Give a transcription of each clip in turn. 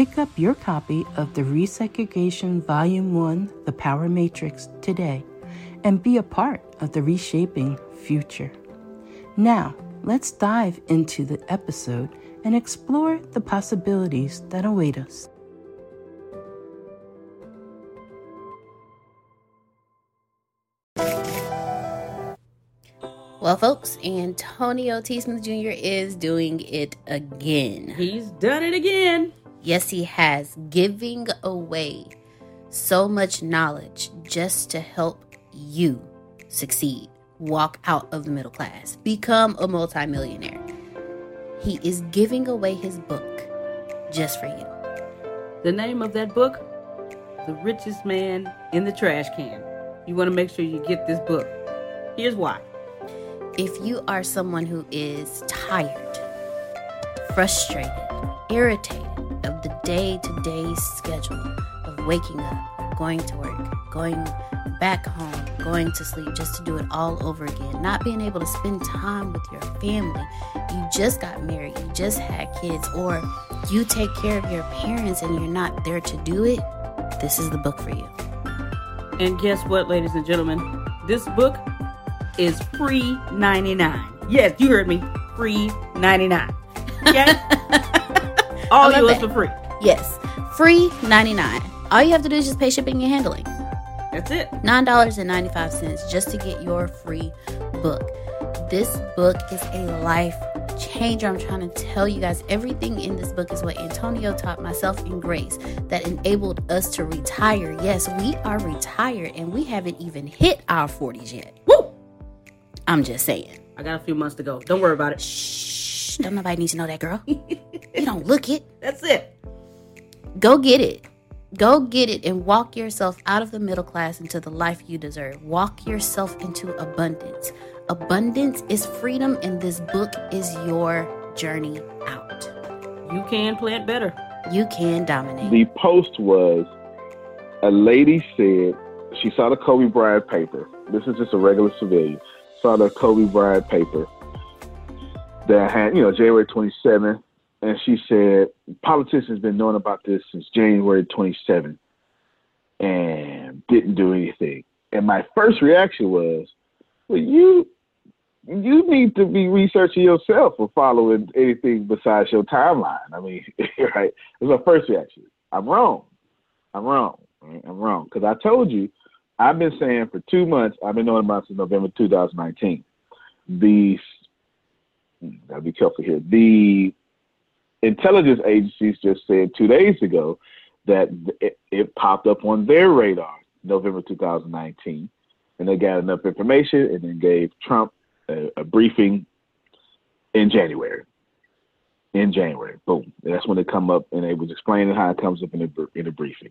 Pick up your copy of the Resegregation Volume 1 The Power Matrix today and be a part of the reshaping future. Now, let's dive into the episode and explore the possibilities that await us. Well, folks, Antonio T. Smith Jr. is doing it again. He's done it again. Yes, he has, giving away so much knowledge just to help you succeed, walk out of the middle class, become a multimillionaire. He is giving away his book just for you. The name of that book? The Richest Man in the Trash Can. You want to make sure you get this book. Here's why. If you are someone who is tired, frustrated, irritated, of the day to day schedule of waking up, going to work, going back home, going to sleep, just to do it all over again, not being able to spend time with your family. You just got married, you just had kids, or you take care of your parents and you're not there to do it. This is the book for you. And guess what, ladies and gentlemen? This book is free 99. Yes, you heard me. Free 99. Okay? All yours that. for free. Yes, free 99. All you have to do is just pay shipping and handling. That's it. $9.95 just to get your free book. This book is a life changer. I'm trying to tell you guys everything in this book is what Antonio taught myself in Grace that enabled us to retire. Yes, we are retired and we haven't even hit our 40s yet. Woo! I'm just saying. I got a few months to go. Don't worry about it. Shh. Don't nobody need to know that, girl. you don't look it. That's it. Go get it. Go get it and walk yourself out of the middle class into the life you deserve. Walk yourself into abundance. Abundance is freedom, and this book is your journey out. You can plant better. You can dominate. The post was a lady said she saw the Kobe Bryant paper. This is just a regular civilian. Saw the Kobe Bryant paper that had, you know, January 27th, and she said politicians been knowing about this since January 27 and didn't do anything. And my first reaction was, well, you you need to be researching yourself or following anything besides your timeline. I mean, right? It's my first reaction. I'm wrong. I'm wrong. I'm wrong because I told you. I've been saying for two months. I've been knowing about since November 2019. The gotta be careful here. The intelligence agencies just said two days ago that it, it popped up on their radar November 2019, and they got enough information and then gave Trump a, a briefing in January. In January, boom. That's when it come up, and they was explaining how it comes up in the in the briefings.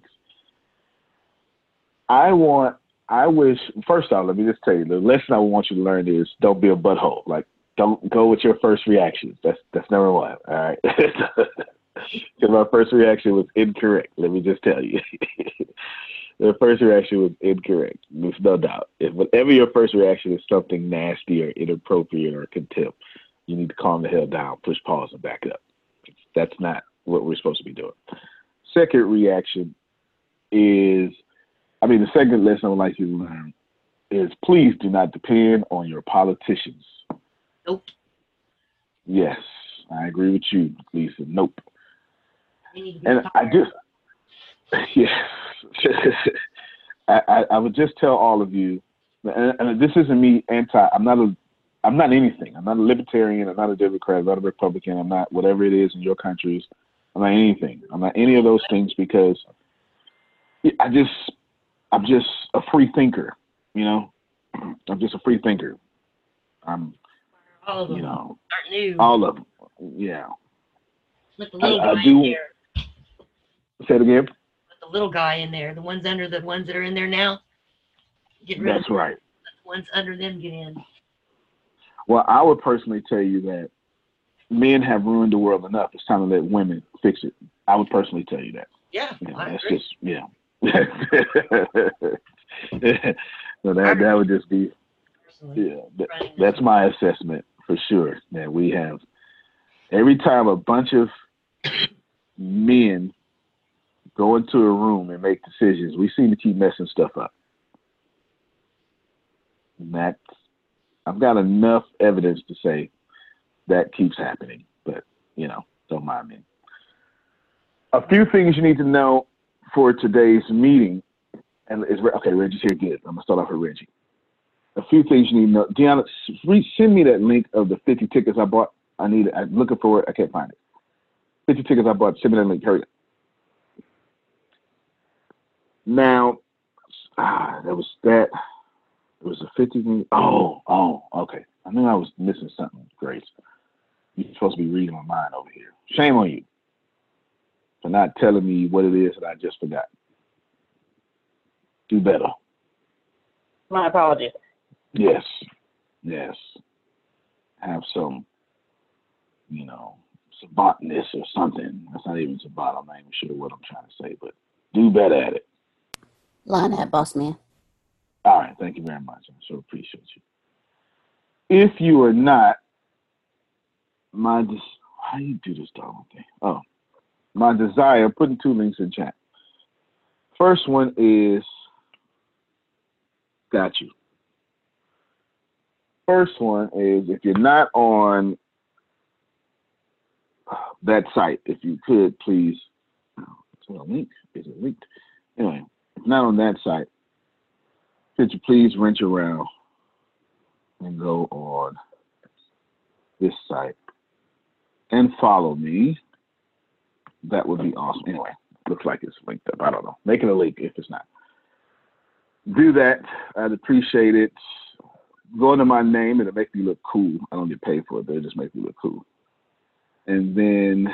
I want, I wish. First off, let me just tell you, the lesson I want you to learn is don't be a butthole. Like, don't go with your first reaction. That's that's number one. All right. Because my first reaction was incorrect. Let me just tell you. the first reaction was incorrect. There's no doubt. If whatever your first reaction is something nasty or inappropriate or contempt, you need to calm the hell down, push pause, and back up. That's not what we're supposed to be doing. Second reaction is, I mean, the second lesson I would like you to learn is please do not depend on your politicians. Nope. Yes, I agree with you, Lisa. Nope. And I just, yes, I, I, I, would just tell all of you, and, and, this isn't me anti. I'm not a, I'm not anything. I'm not a libertarian. I'm not a Democrat. I'm not a Republican. I'm not whatever it is in your countries. I'm not anything. I'm not any of those things because I just, I'm just a free thinker. You know, I'm just a free thinker. I'm, all of them you know, aren't new. all of them. Yeah. With the little I- I guy do- in there. Say it again. With the little guy in there. The ones under the ones that are in there now. Get rid That's of right. the ones under them get in. Well, I would personally tell you that men have ruined the world enough. It's time to let women fix it. I would personally tell you that. Yeah, You know, I that's agree. just yeah. so that that would just be yeah. That, that's my assessment for sure. That we have every time a bunch of men go into a room and make decisions, we seem to keep messing stuff up. And that's I've got enough evidence to say that keeps happening, but you know, don't mind me. A few things you need to know for today's meeting, and is okay. Reggie's here. Good. I'm gonna start off with Reggie. A few things you need to know. Deanna, send me that link of the 50 tickets I bought. I need it. I'm looking for it. I can't find it. 50 tickets I bought. Send me that link. Hurry up. Now, ah, that was that. It was a 50. Oh, oh, okay. I knew I was missing something, Grace. You're supposed to be reading my mind over here. Shame on you for not telling me what it is that I just forgot. Do better. My apologies. Yes. Yes. Have some, you know, savantness or something. That's not even savant. I'm not even sure what I'm trying to say, but do better at it. Line at boss man. All right. Thank you very much. I so appreciate you. If you are not, my des- how do you do this dog thing? Oh, my desire. Putting two links in chat. First one is got you. First one is if you're not on that site, if you could please, is a link? Is it linked? Anyway, if not on that site, could you please wrench around and go on this site and follow me? That would be awesome. Anyway, looks like it's linked up. I don't know. Make it a link if it's not. Do that. I'd appreciate it. Go into my name. And it makes me look cool. I don't get paid for it, but it just makes me look cool. And then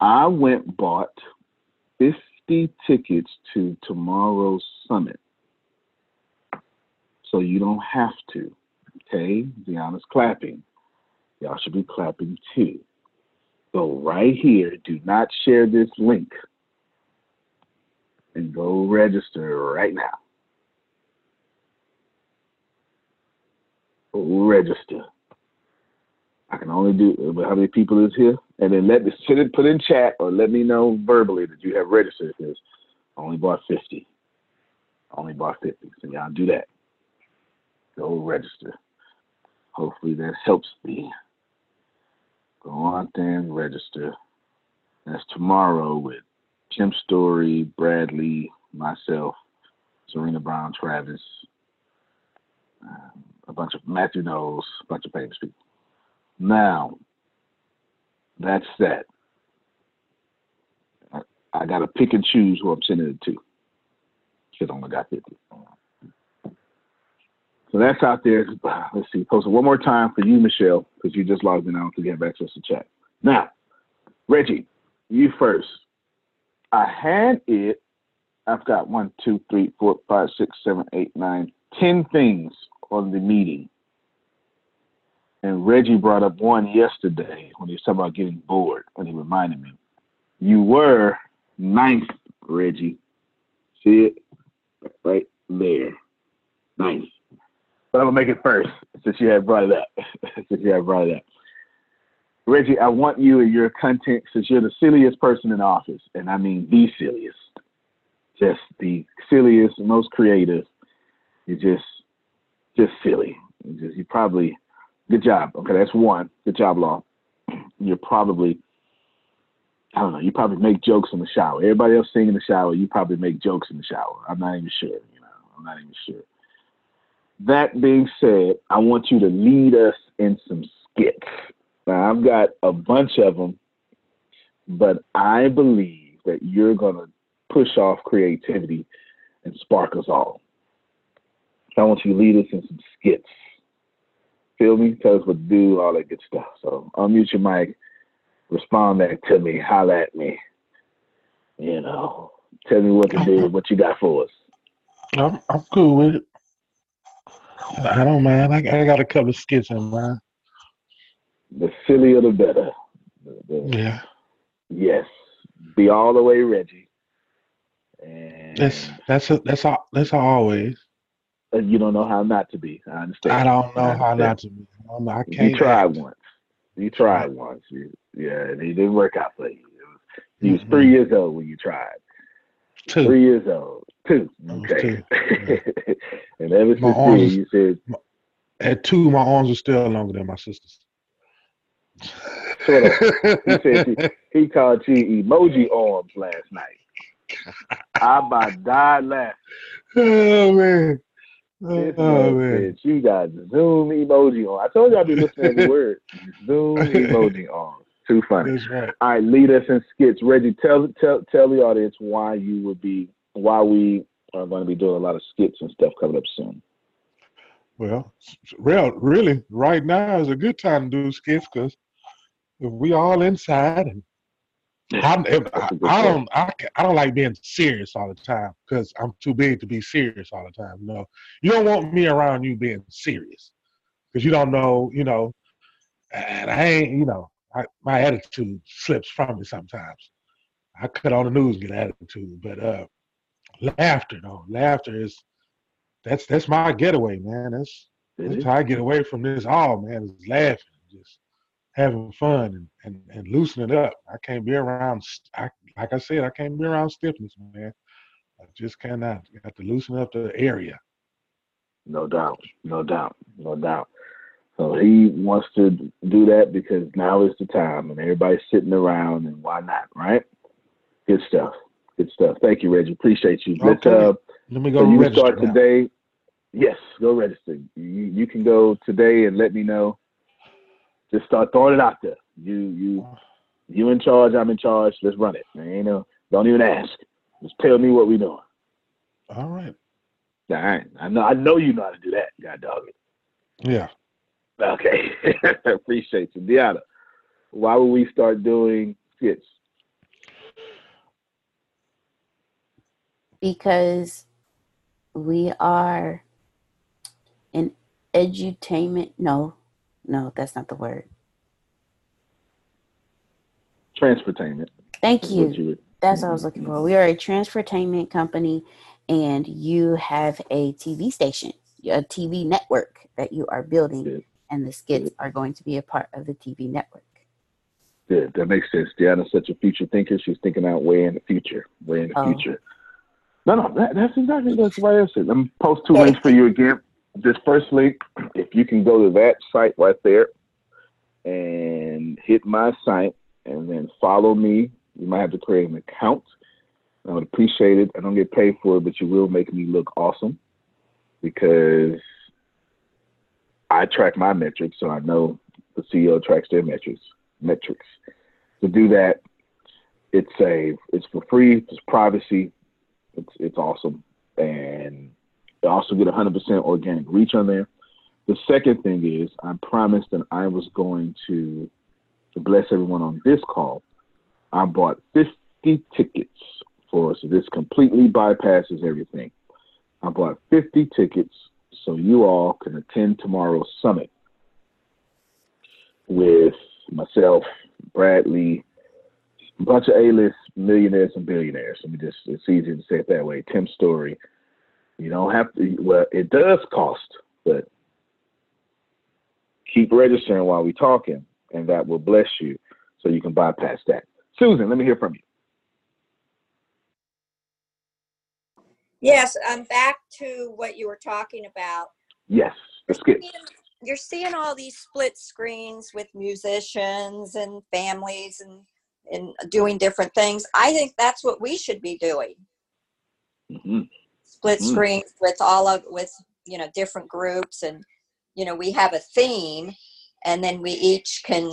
I went bought 50 tickets to tomorrow's summit so you don't have to. Okay, Deanna's clapping. Y'all should be clapping too. Go right here. Do not share this link. And go register right now. Register. I can only do how many people is here, and then let me it, put in chat, or let me know verbally that you have registered. Because only bought fifty. Only bought fifty, so y'all do that go register. Hopefully that helps me. Go on there and register. That's tomorrow with Tim Storey, Bradley, myself, Serena Brown, Travis, uh, a bunch of Matthew knows a bunch of famous people. Now, that's that. I, I got to pick and choose who I'm sending it to. Shit, only got 50. So that's out there. Let's see. Post it one more time for you, Michelle, because you just logged in. Think you have access to chat. Now, Reggie, you first. I had it. I've got one, two, three, four, five, six, seven, eight, nine, ten things on the meeting. And Reggie brought up one yesterday when he was talking about getting bored, and he reminded me. You were ninth, Reggie. See it? Right there. Ninth. But I'm gonna make it first since you have brought it up. since you have brought it up. Reggie, I want you and your content since you're the silliest person in office, and I mean the silliest. Just the silliest, most creative. You're just just silly. You just you probably good job. Okay, that's one. Good job, Law. You're probably I don't know, you probably make jokes in the shower. Everybody else sing in the shower, you probably make jokes in the shower. I'm not even sure, you know. I'm not even sure. That being said, I want you to lead us in some skits. Now, I've got a bunch of them, but I believe that you're going to push off creativity and spark us all. I want you to lead us in some skits. Feel me? Tell us what to do, all that good stuff. So unmute your mic, respond back to me, holler at me. You know, tell me what to do, what you got for us. I'm, I'm cool with it. I don't mind. I, I got a couple of skits in mind. The sillier the better. The- the- Yeah, Yes. Be all the way Reggie. And that's that's a, that's all that's always. And you don't know how not to be. I understand. I don't know I how not to be. I, don't I can't. You tried once. You tried once. You, yeah, and it didn't work out for you. He was, Mhm. three years old when you tried. Two. Three years old. Two. I was Okay. and ever My since then, you said, At two, my arms are still longer than my sister's. He said he, he called you emoji arms last night. I about died laughing. oh man. This Oh man you got Zoom emoji on. I told you I'd be listening to every word. Zoom emoji on. Too funny. Right. All right, lead us in skits. Reggie, tell tell tell the audience why you would be why we are going to be doing a lot of skits and stuff coming up soon. Well, real, really, right now is a good time to do skits because if we all inside and I'm, I, That's a good I don't, I, I don't like being serious all the time because I'm too big to be serious all the time. You know, you don't want me around you being serious because you don't know, you know, and I ain't, you know, I, my attitude slips from me sometimes. I cut on the news and get attitude, but uh, laughter though, laughter is that's that's my getaway, man. That's that's how I get away from this all, man, is laughing, just having fun and, and, and loosening up. I can't be around, I, like I said, I can't be around stiffness, man. I just cannot. You have to loosen up the area. No doubt, no doubt, no doubt. So he wants to do that because now is the time and everybody's sitting around and why not, right? Good stuff. Good stuff. Thank you, Reggie. Appreciate you. Let's Okay. uh Let me go so you start now. today. Yes, go register. You you can go today and let me know. Just start throwing it out there. You you you in charge, I'm in charge. Let's run it. There ain't no don't even ask. Just tell me what we doing. All right. All right. I know I know you know how to do that, God dog it. Yeah. Okay. Appreciate you. Deanna, why would we start doing skits? because we are an edutainment. No, no, that's not the word. Transportainment. Thank you. That's what I was looking for. We are a transportainment company, and you have a TV station, a TV network that you are building, Good. and the skits are going to be a part of the TV network. Good. That makes sense. Deanna's such a future thinker. She's thinking out way in the future. Way in the Oh. future. No, no, that, that's exactly that's what I said. Let me post two links for you again. This first link, if you can go to that site right there and hit my site and then follow me, you might have to create an account. I would appreciate it. I don't get paid for it, but you will make me look awesome because I track my metrics, so I know the CEO tracks their metrics. Metrics. To do that, it's a it's for free. It's privacy. It's it's awesome, and also get 100% organic reach on there. The second thing is I promised that I was going to to bless everyone on this call. I bought 50 tickets for so this completely bypasses everything. I bought 50 tickets so you all can attend tomorrow's summit with myself, Bradley, a bunch of A-list millionaires and billionaires. Let me just, it's easier to say it that way. Tim Storey. You don't have to, well, it does cost, but keep registering while we're talking, and that will bless you so you can bypass that. Susan, let me hear from you. Yes, I'm back to what you were talking about. Yes, let's get. You're seeing all these split screens with musicians and families and and doing different things. I think that's what we should be doing. Mm-hmm. Split Mm. with all of with you know different groups and you know we have a theme and then we each can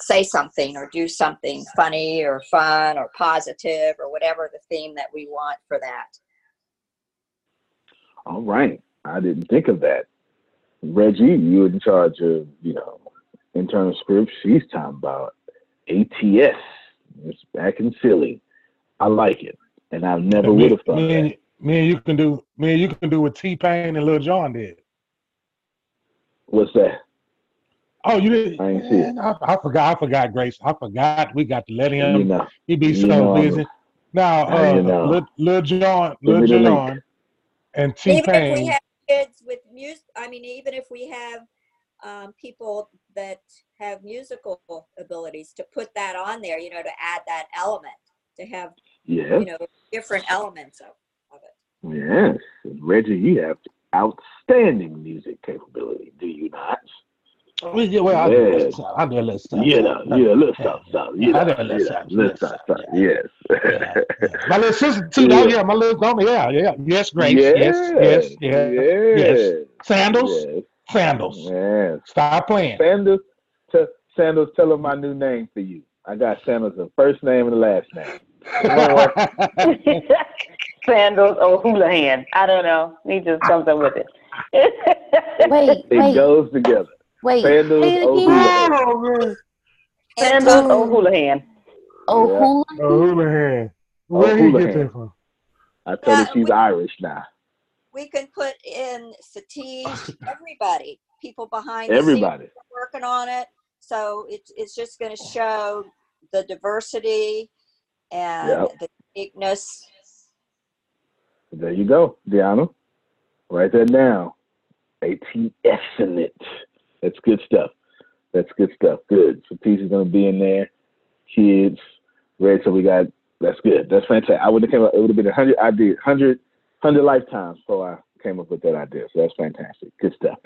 say something or do something funny or fun or positive or whatever the theme that we want for that. All right. I didn't think of that. Reggie, you in charge of, you know, internal scripts. She's talking about ATS. It's back in Philly. I like it. And I never would have thought and, that. Me and you can do me and you can do what T Pain and Lil Jon did. What's that? Oh, you didn't? I ain't see it. I, I forgot. I forgot, Grace. I forgot. We got to let him. You know, he be you so know I'm busy. Now, Now uh, you know. Lil, Lil Jon, Lil me. Jon, and T Pain. even if we have kids with music i mean even if we have um, people that have musical abilities to put that on there you know to add that element to have yes, you know different elements of, yes. Reggie, you have outstanding music capability, do you not? Well, yeah, well, I do a Yes. I do a little something. Yeah, yeah, little something, something. You I did a little something, little something, something. Yes. Yeah, yeah. My little sister too. Yeah. yeah, my little homie. Yeah, yeah. Yes, Grace. Yes, yes, yes. yes. Sandals, Yes. sandals. Yes. Stop playing. Sandals, t- Sandals, tell them my new name for you. I got Sandals, the first name and the last name. Sandals or Houlihan. I don't know. He just comes up with it. Wait, It wait, goes together. wait. Sandals, Say it oh, again. Houlihan. and Sandals Tony, or Houlihan. Oh, Yeah. Hula. Oh, Houlihan. Oh, Where he get that from? I told her she's we- Irish now. we can put in Satish, everybody people behind Everybody. working on it so it's, it's just going to show the diversity and Yep. the uniqueness There you go, Deanna. Write that down. ATS in it. That's good stuff. That's good stuff. Good. So peace is gonna be in there. Kids. Red, so we got that's good. That's fantastic. I would have came up it would have been a hundred ideas, hundred hundred lifetimes before I came up with that idea. So that's fantastic. Good stuff.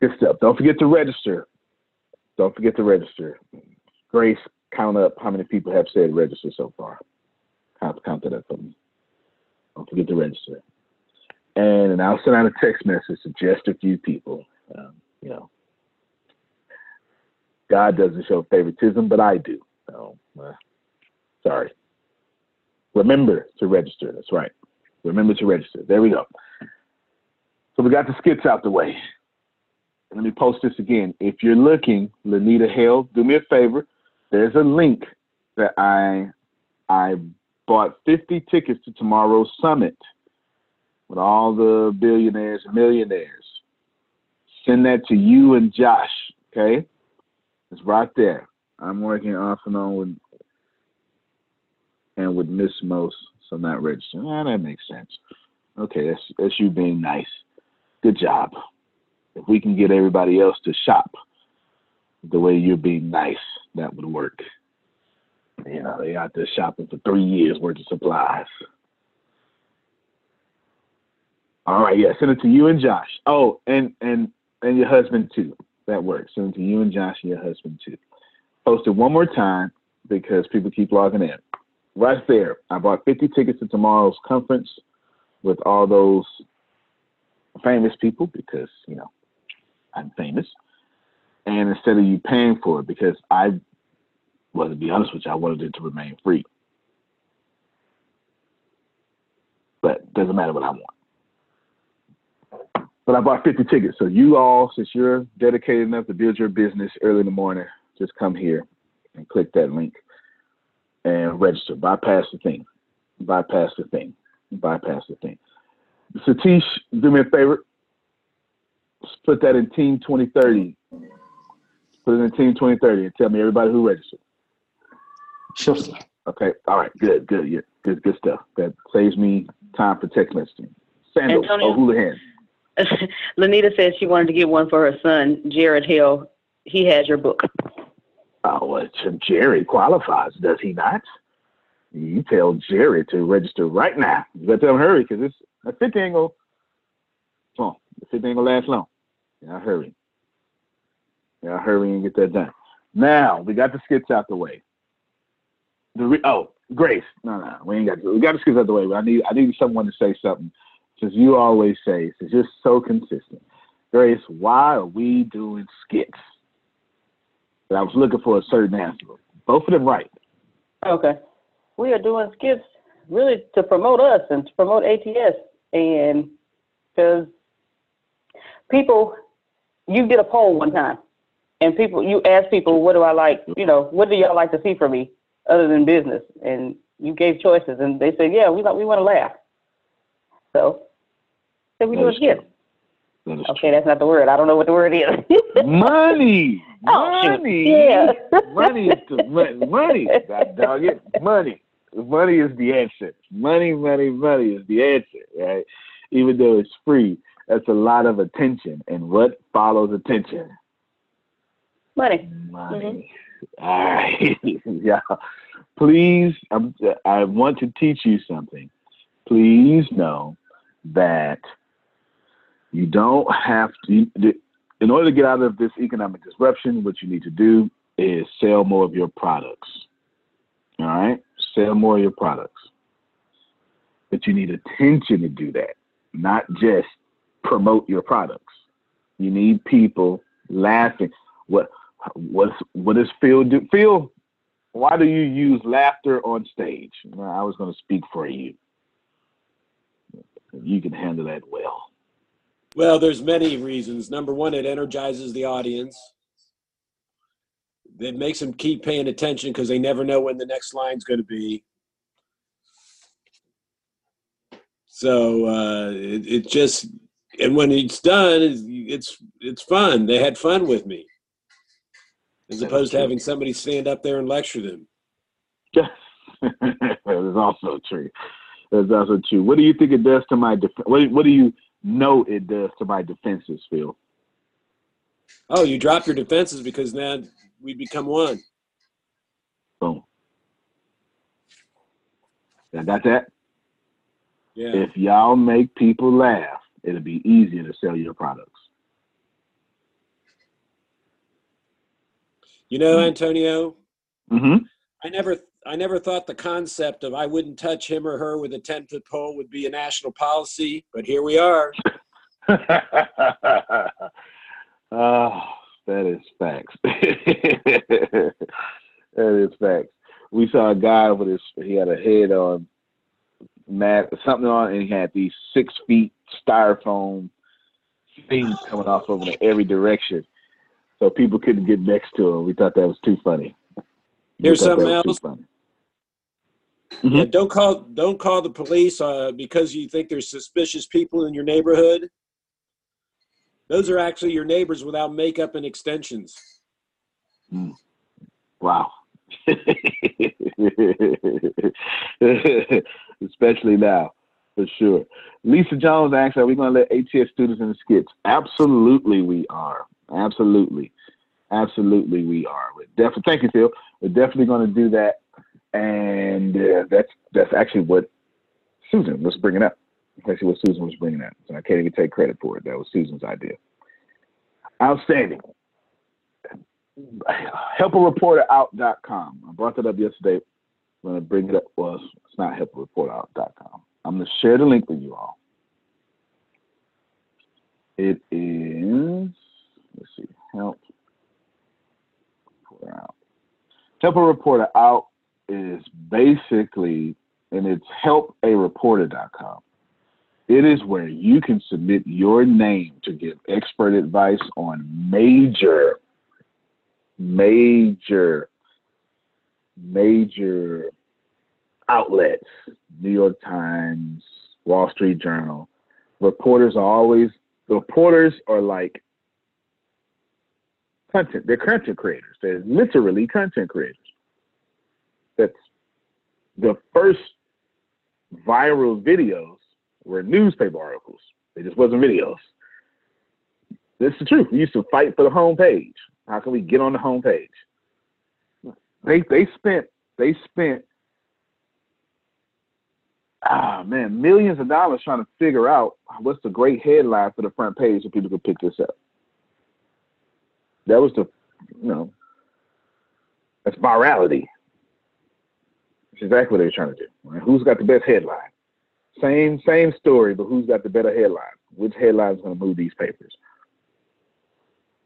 Good stuff. Don't forget to register. Don't forget to register. Grace, count up how many people have said register so far. Count count that up for me. Don't forget to register. And, and I'll send out a text message to just a few people. Um, you know, God doesn't show favoritism, but I do. So, uh, sorry. Remember to register. That's right. Remember to register. There we go. So we got the skits out the way. Let me post this again. If you're looking, Lanita Hale, do me a favor. There's a link that I I bought 50 tickets to tomorrow's summit with all the billionaires and millionaires. Send that to you and Josh, okay? It's right there. I'm working off and on with and with Miss Most, so not registered. Ah, that makes sense. Okay, that's that's you being nice. Good job. If we can get everybody else to shop the way you're being nice, that would work. You know, they out there shopping for three years worth of supplies. All right, yeah, send it to you and Josh. Oh, and and and your husband too. That works. Send it to you and Josh and your husband too. Post it one more time because people keep logging in. Right there, I bought 50 tickets to tomorrow's conference with all those famous people because you know I'm famous. And instead of you paying for it, because I, well, to be honest with you, I wanted it to remain free. But doesn't matter what I want. But I bought 50 tickets. So you all, since you're dedicated enough to build your business early in the morning, just come here and click that link and register. Bypass the thing. Bypass the thing. Bypass the thing. Satish, do me a favor. Put that in Team 2030. Put it in Team 2030 and tell me everybody who registered. Sure, sir. Okay. All right. Good. Good. Yeah. Good. Good stuff. That saves me time for text messaging. Sandals Antonio? O'Houlihan. Lanita said she wanted to get one for her son, Jared Hill. He has your book. Oh, well, Jerry qualifies, does he not? You tell Jerry to register right now. You better tell him hurry because it's a 50 ain't gonna, come on, the 50 ain't gonna last long. Yeah, hurry. Yeah, hurry and get that done. Now we got the skits out the way. The re- oh, Grace, no, no, we ain't got we got the skits out the way. But I need I need someone to say something since you always say since you're so consistent. Grace, why are we doing skits? But I was looking for a certain answer. Both of them right. Okay. We are doing skits really to promote us and to promote ATS. And because people, you did a poll one time, and people, you asked people, what do I like, you know, what do y'all like to see from me other than business? And you gave choices, and they said, yeah, we like, we want to laugh. So, so we That do a is skit. true. That Okay, that's not the word. I don't know what the word is. money, Oh, money, Yeah. money, is the, mon- money. God dog it, money. Money is the answer. Money, money, money is the answer, right? Even though it's free, that's a lot of attention. And what follows attention? Money. Money. Mm-hmm. All right, yeah. Please, I'm, I want to teach you something. Please know that you don't have to. In order to get out of this economic disruption, what you need to do is sell more of your products. All right, sell more of your products. But you need attention to do that, not just promote your products. You need people laughing. What what's what does Phil do? Phil, why do you use laughter on stage? I was going to speak for you. You can handle that well. Well, there's many reasons. Number one, it energizes the audience. It makes them keep paying attention because they never know when the next line's going to be. So uh, it, it just, and when it's done, it's it's fun. They had fun with me, as opposed to having somebody stand up there and lecture them. Yes, that is also true. That's also true. What do you think it does to my def- what, what do you know it does to my defenses, Phil? Oh, you drop your defenses because now we become one. Boom. I got that? Yeah. If y'all make people laugh, it'll be easier to sell your products. You know, Antonio, Mm-hmm. I never I never thought the concept of I wouldn't touch him or her with a 10 foot pole would be a national policy, but here we are. oh, that is facts. that is facts. We saw a guy with his he had a head on mat something on and he had these six feet styrofoam things coming off of him in every direction. So people couldn't get next to him. We thought that was too funny. We Here's something was too else. funny. Yeah, don't call don't call the police uh, because you think there's suspicious people in your neighborhood. Those are actually your neighbors without makeup and extensions. Wow. Especially now, for sure. Lisa Jones asks, are we going to let ATS students in the skits? Absolutely, we are. Absolutely. Absolutely, we are. We're definitely, thank you, Phil. We're definitely going to do that. And uh, that's that's actually what Susan was bringing up. See what Susan was bringing up. So I can't even take credit for it. That was Susan's idea. Outstanding. HelpAReporterOut.com. I brought that up yesterday. When I'm going to bring it up. Well, it's not HelpAReporterOut.com. I'm going to share the link with you all. It is, let's see, help reporter out. Help a reporter out is basically, and it's helpareporter.com. It is where you can submit your name to give expert advice on major, major, major outlets New York Times, Wall Street Journal. Reporters are always, reporters are like content, they're content creators. They're literally content creators. That's the first viral videos were newspaper articles. They just wasn't videos. This is the truth. We used to fight for the homepage. How can we get on the homepage? They they spent they spent ah man millions of dollars trying to figure out what's the great headline for the front page so people could pick this up. That was the you know that's virality. That's exactly what they're trying to do. Right? Who's got the best headline? Same same story, but who's got the better headline? Which headline is going to move these papers?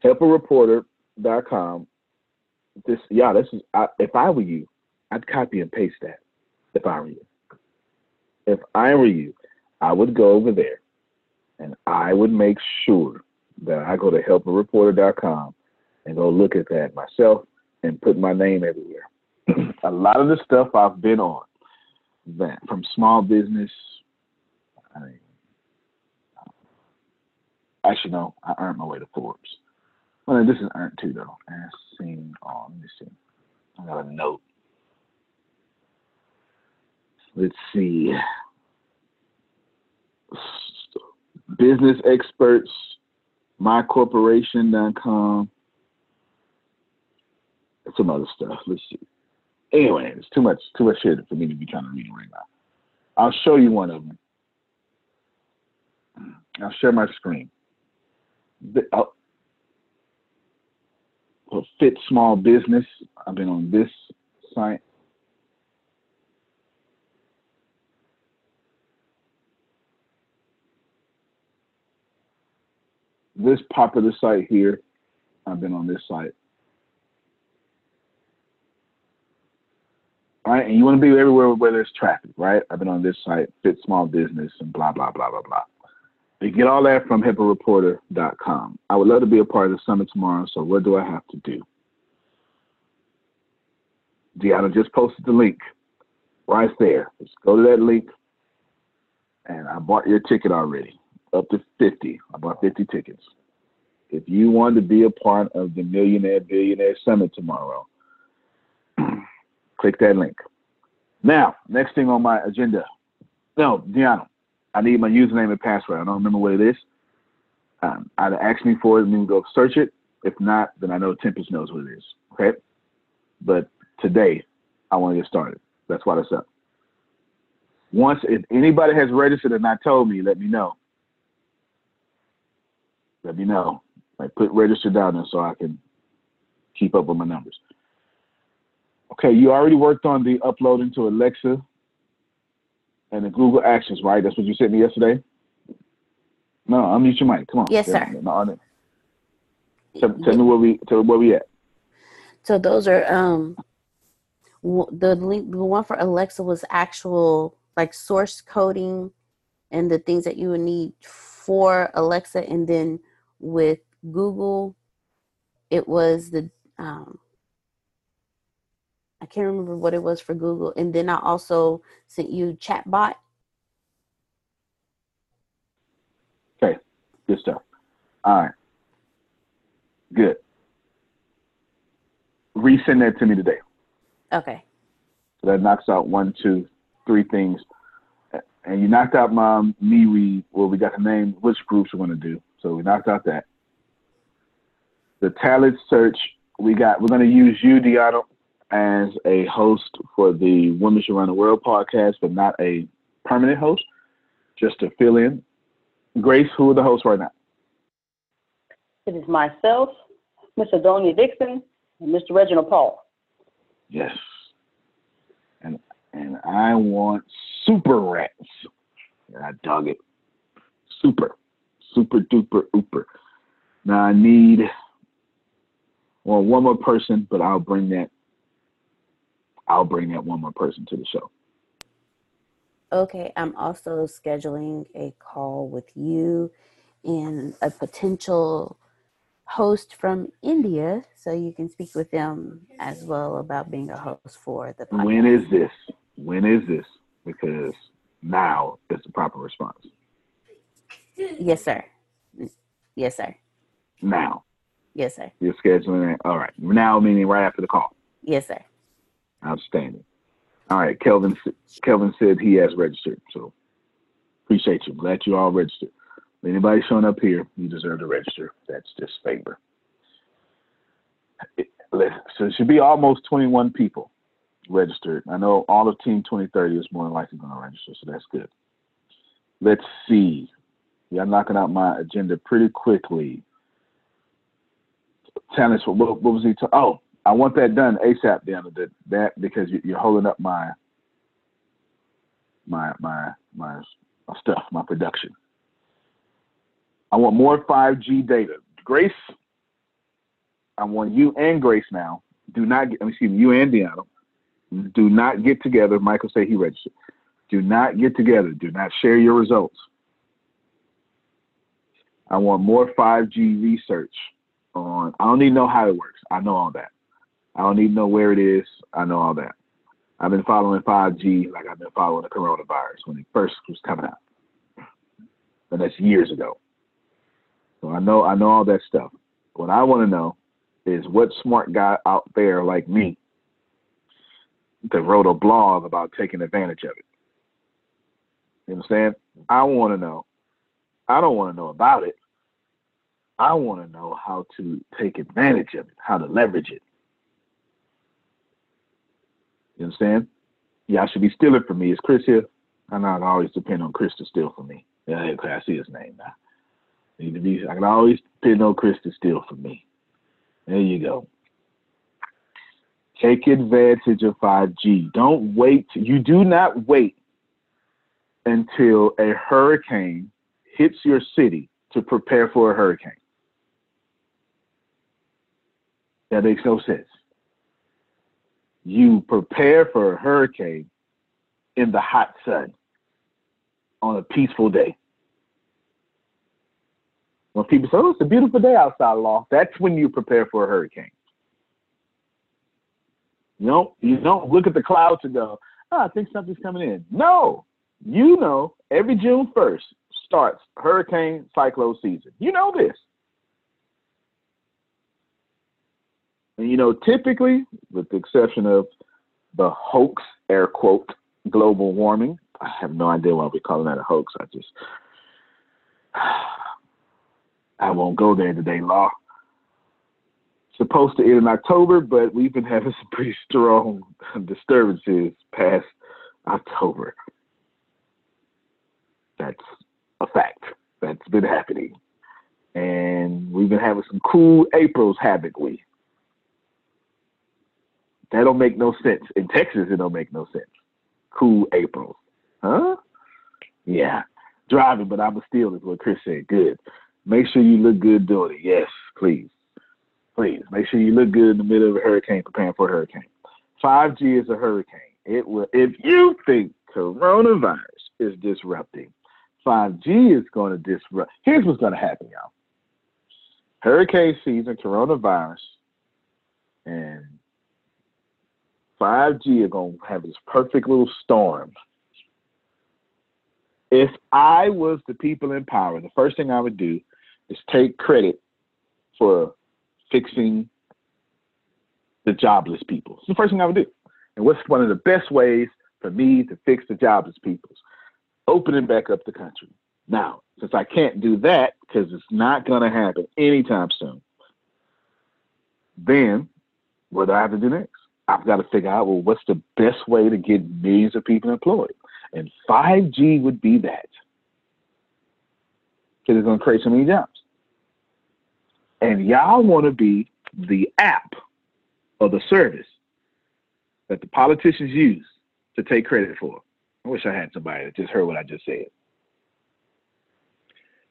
HelpAReporter.com. This yeah, this is I, if I were you, I'd copy and paste that. If I were you, if I were you, I would go over there, and I would make sure that I go to HelpAReporter.com and go look at that myself and put my name everywhere. a lot of the stuff I've been on, that from small business I mean, actually, no, I earned my way to Forbes. Well, this is earned too, though. As seen on, let me see. I got a note. Let's see. Business experts, mycorporation.com, some other stuff. Let's see. Anyway, it's too much, too much here for me to be trying to read right now. I'll show you one of them. I'll share my screen. I'll, oh. fit small business. I've been on this site. This popular site here, I've been on this site. All right, and you want to be everywhere where there's traffic, right? I've been on this site, Fit Small Business, and blah blah blah blah blah. You get all that from HelpAReporter.com. I would love to be a part of the summit tomorrow, so what do I have to do? Deanna just posted the link right there. Just go to that link, and I bought your ticket already, up to 50. I bought 50 tickets. If you want to be a part of the Millionaire Billionaire Summit tomorrow, click that link. Now, next thing on my agenda. No, Deanna, I need my username and password. I don't remember what it is. Um, either ask me for it and then go search it. If not, then I know Tempest knows what it is. Okay. But today, I want to get started. That's why that's up. Once, if anybody has registered and not told me, let me know. Let me know. Like put register down there so I can keep up with my numbers. Okay, you already worked on the uploading to Alexa and the Google Actions, right? That's what you sent me yesterday. No, unmute your mic. Come on. Yes, sir. No, on tell, tell me where we tell where we at. So those are um the link the one for Alexa was actual like source coding and the things that you would need for Alexa and then with Google it was the um I can't remember what it was for Google. And then I also sent you chatbot. Okay, good stuff. All right, good. Resend that to me today. Okay. So that knocks out one, two, three things. And you knocked out my me read well, we got to name which groups we're going to do. So we knocked out that. The talent search, we got, we're going to use you, Deanna, as a host for the Women Should Run the World podcast, but not a permanent host. just to fill in. Grace, who are the hosts right now? It is myself, Mr. Donia Dixon, and Mr. Reginald Paul. Yes. And and I want super rats. And I dug it. Super. Super duper ooper. Now I need well one more person, but I'll bring that I'll bring that one more person to the show. Okay, I'm also scheduling a call with you and a potential host from India so you can speak with them as well about being a host for the podcast. When is this? When is this? Because now is the proper response. Yes, sir. Yes, sir. Now. Yes, sir. You're scheduling it. All right. Now meaning right after the call. Yes, sir. Outstanding. All right. Kelvin Kelvin said he has registered. So appreciate you. Glad you all registered. Anybody showing up here, you deserve to register. That's just favor. So it should be almost 21 people registered. I know all of Team 2030 is more than likely going to register, so that's good. Let's see. I'm knocking out my agenda pretty quickly. Tennis, what, what was he? T- oh, I want that done ASAP, Dan. That, that because you're holding up my my my my stuff, my production. I want more 5G data. Grace, I want you and Grace now. Do not get, excuse me, you and Deanna. Do not get together. Michael say he registered. Do not get together. Do not share your results. I want more 5G research on. I don't need to know how it works. I know all that. I don't need to know where it is. I know all that. I've been following 5G like I've been following the coronavirus when it first was coming out. And that's years ago. So I know I know all that stuff. What I want to know is what smart guy out there like me that wrote a blog about taking advantage of it. You understand? I want to know. I don't want to know about it. I want to know how to take advantage of it, how to leverage it. You understand? I should be stealing from me. Is Chris here? I know I always depend on Chris to steal from me. Yeah, okay, I see his name now. Need to be. I can always depend on Chris to steal from me. There you go. Take advantage of 5G. Don't wait. You do not wait until a hurricane hits your city to prepare for a hurricane. That makes no sense. You prepare for a hurricane in the hot sun on a peaceful day. When people say, oh, it's a beautiful day outside, law, that's when you prepare for a hurricane. Don't, you don't look at the clouds and go, oh, I think something's coming in. No, you know, every June 1st starts hurricane cyclone season. You know this. And you know, typically, with the exception of the hoax, air quote, global warming, I have no idea why we're calling that a hoax. I just I won't go there today, Law. Supposed to end in October, but we've been having some pretty strong disturbances past October. That's a fact. That's been happening. And we've been having some cool Aprils, haven't we? That don't make no sense. In Texas, it don't make no sense. Cool Aprils. Huh? Yeah. Driving, but I'm a steal is what Chris said. Good. Make sure you look good doing it. Yes, please. Please. Make sure you look good in the middle of a hurricane, preparing for a hurricane. 5G is a hurricane. It will if you think coronavirus is disrupting, 5G is going to disrupt. Here's what's going to happen, y'all. Hurricane season, coronavirus, and 5G are going to have this perfect little storm if I was the people in power, the first thing I would do is take credit for fixing the jobless people. It's the first thing I would do. And what's one of the best ways for me to fix the jobless people? Opening back up the country. Now, since I can't do that because it's not going to happen anytime soon, then what do I have to do next? I've got to figure out, well, what's the best way to get millions of people employed? And 5G would be that. because it's going to create so many jobs. And y'all want to be the app or the service that the politicians use to take credit for. I wish I had somebody that just heard what I just said.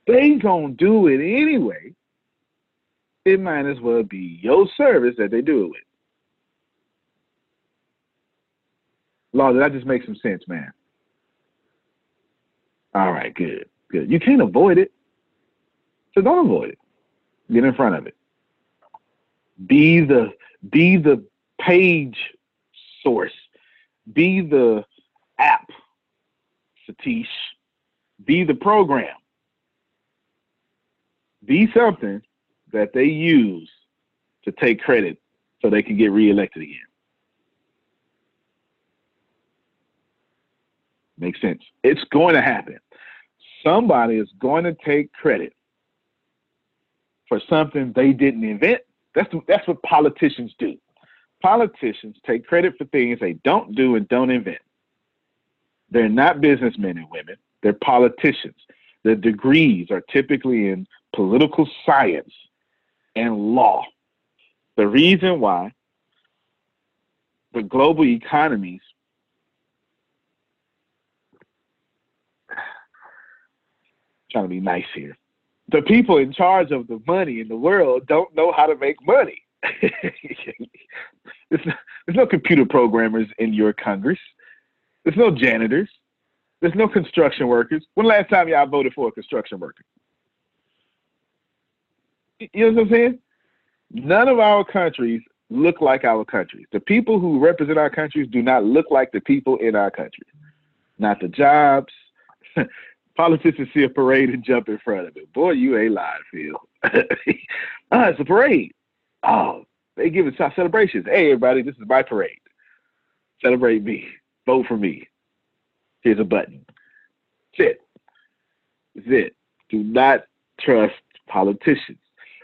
They gonna do it anyway. It might as well be your service that they do it with. Law, did that just make some sense, man? All right, good, good. You can't avoid it. So don't avoid it. Get in front of it. Be the be the page source. Be the app, Satish. Be the program. Be something that they use to take credit so they can get reelected again. Makes sense. It's going to happen. Somebody is going to take credit for something they didn't invent. That's that's what politicians do. Politicians take credit for things they don't do and don't invent. They're not businessmen and women. They're politicians. Their degrees are typically in political science and law. The reason why the global economies trying to be nice here. The people in charge of the money in the world don't know how to make money. there's, no, there's no computer programmers in your Congress. There's no janitors. There's no construction workers. When last time y'all voted for a construction worker? You know what I'm saying? None of our countries look like our countries. The people who represent our countries do not look like the people in our country. Not the jobs. Politicians see a parade and jump in front of it. Boy, you ain't lying, Phil. ah, it's a parade. Oh, they give us celebrations. Hey, everybody, this is my parade. Celebrate me. Vote for me. Here's a button. That's it. That's it. Do not trust politicians.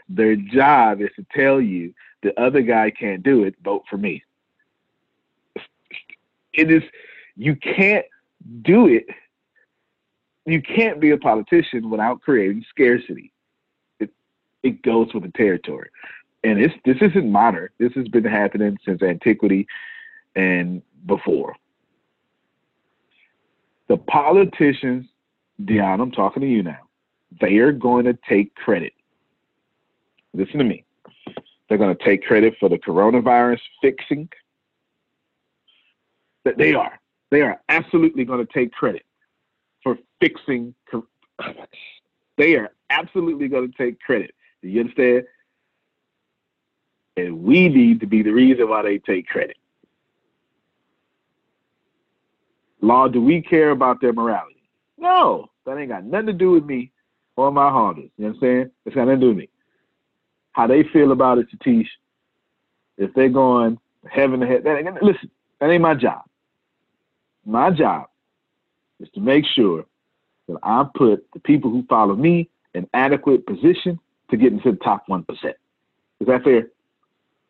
Their job is to tell you the other guy can't do it, vote for me. It is, you can't do it. You can't be a politician without creating scarcity. It, it goes with the territory. And it's, this isn't modern. This has been happening since antiquity and before. The politicians, Dion, I'm talking to you now, they are going to take credit listen to me. They're going to take credit for the coronavirus fixing. That they are. They are absolutely going to take credit for fixing. They are absolutely going to take credit. Do you understand? And we need to be the reason why they take credit. Law, do we care about their morality? No, that ain't got nothing to do with me or my Hondas. You know what I'm saying? It's got nothing to do with me how they feel about it, Satish. If they're going heaven to heaven, that, listen, that ain't my job. My job is to make sure that I put the people who follow me in adequate position to get into the top one percent. Is that fair?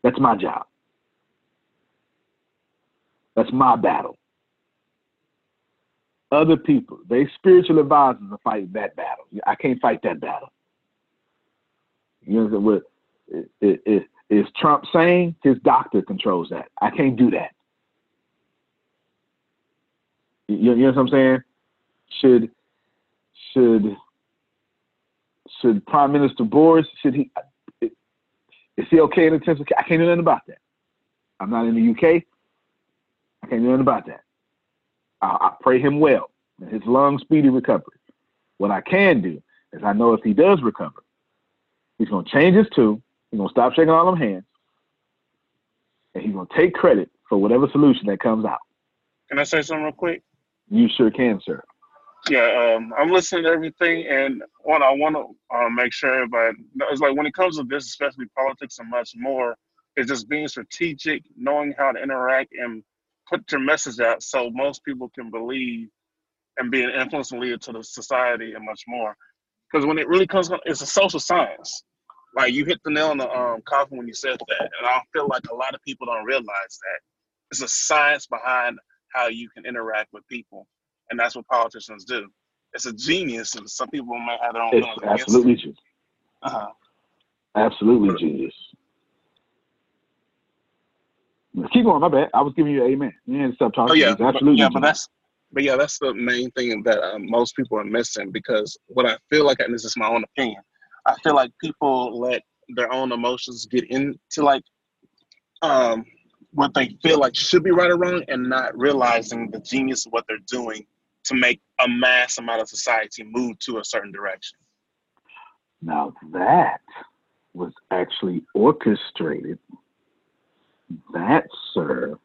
That's my job. That's my battle. Other people, they spiritual advisors are fighting that battle. I can't fight that battle. You know, what? is, is Trump saying his doctor controls that? I can't do that. You, know what I'm saying? Should should should Prime Minister Boris should he is he okay in the terms of I can't do nothing about that. I'm not in the UK. I can't do nothing about that. I, I pray him well and his long speedy recovery. What I can do is I know if he does recover, he's gonna change his tune He's gonna stop shaking all them hands, and he's gonna take credit for whatever solution that comes out. Can I say something real quick? You sure can, sir. Yeah, um, I'm listening to everything, and what I want to uh, make sure everybody it's like when it comes to this, especially politics and much more, is just being strategic, knowing how to interact and put your message out so most people can believe and be an influential leader to the society and much more. Because when it really comes, it's a social science like you hit the nail on the um, coffin when you said that, and I feel like a lot of people don't realize that it's a science behind how you can interact with people, and that's what politicians do. it's a genius, and some people might have their own It's absolutely. Uh-huh. Absolutely genius. Keep going. My bad. I was giving you an amen. You didn't stop talking. Oh yeah, absolutely. yeah, but that's but yeah, that's the main thing that um, most people are missing because what I feel like, and this is my own opinion, I feel like people let their own emotions get into like um, what they feel like should be right or wrong, and not realizing the genius of what they're doing to make a mass amount of society move to a certain direction. Now that was actually orchestrated. That, sir.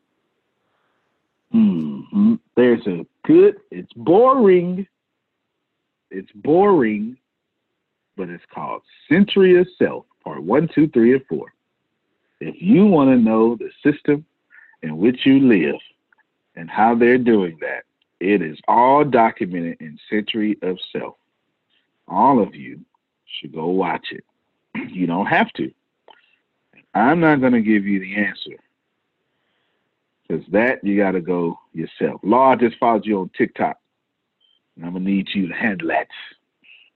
hmm There's a good. It's boring. It's boring, but it's called Century of Self, part one, two, three, and four. If you want to know the system in which you live and how they're doing that, it is all documented in Century of Self. All of you should go watch it. You don't have to. I'm not going to give you the answer because that you got to go yourself. Law just followed you on TikTok. And I'm going to need you to handle that.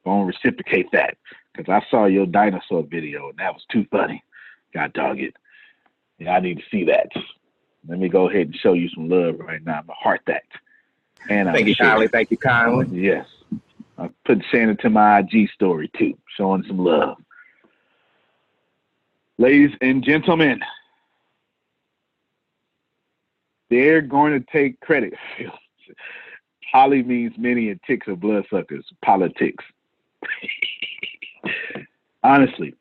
Go and reciprocate that because I saw your dinosaur video and that was too funny. God dog it. Yeah, I need to see that. Let me go ahead and show you some love right now. I'm going to heart that. And Thank you kindly. Thank you kindly. Yes. I put saying it to my IG story too, showing some love. Ladies and gentlemen, they're going to take credit. Poly means many and ticks are bloodsuckers. Politics. Honestly,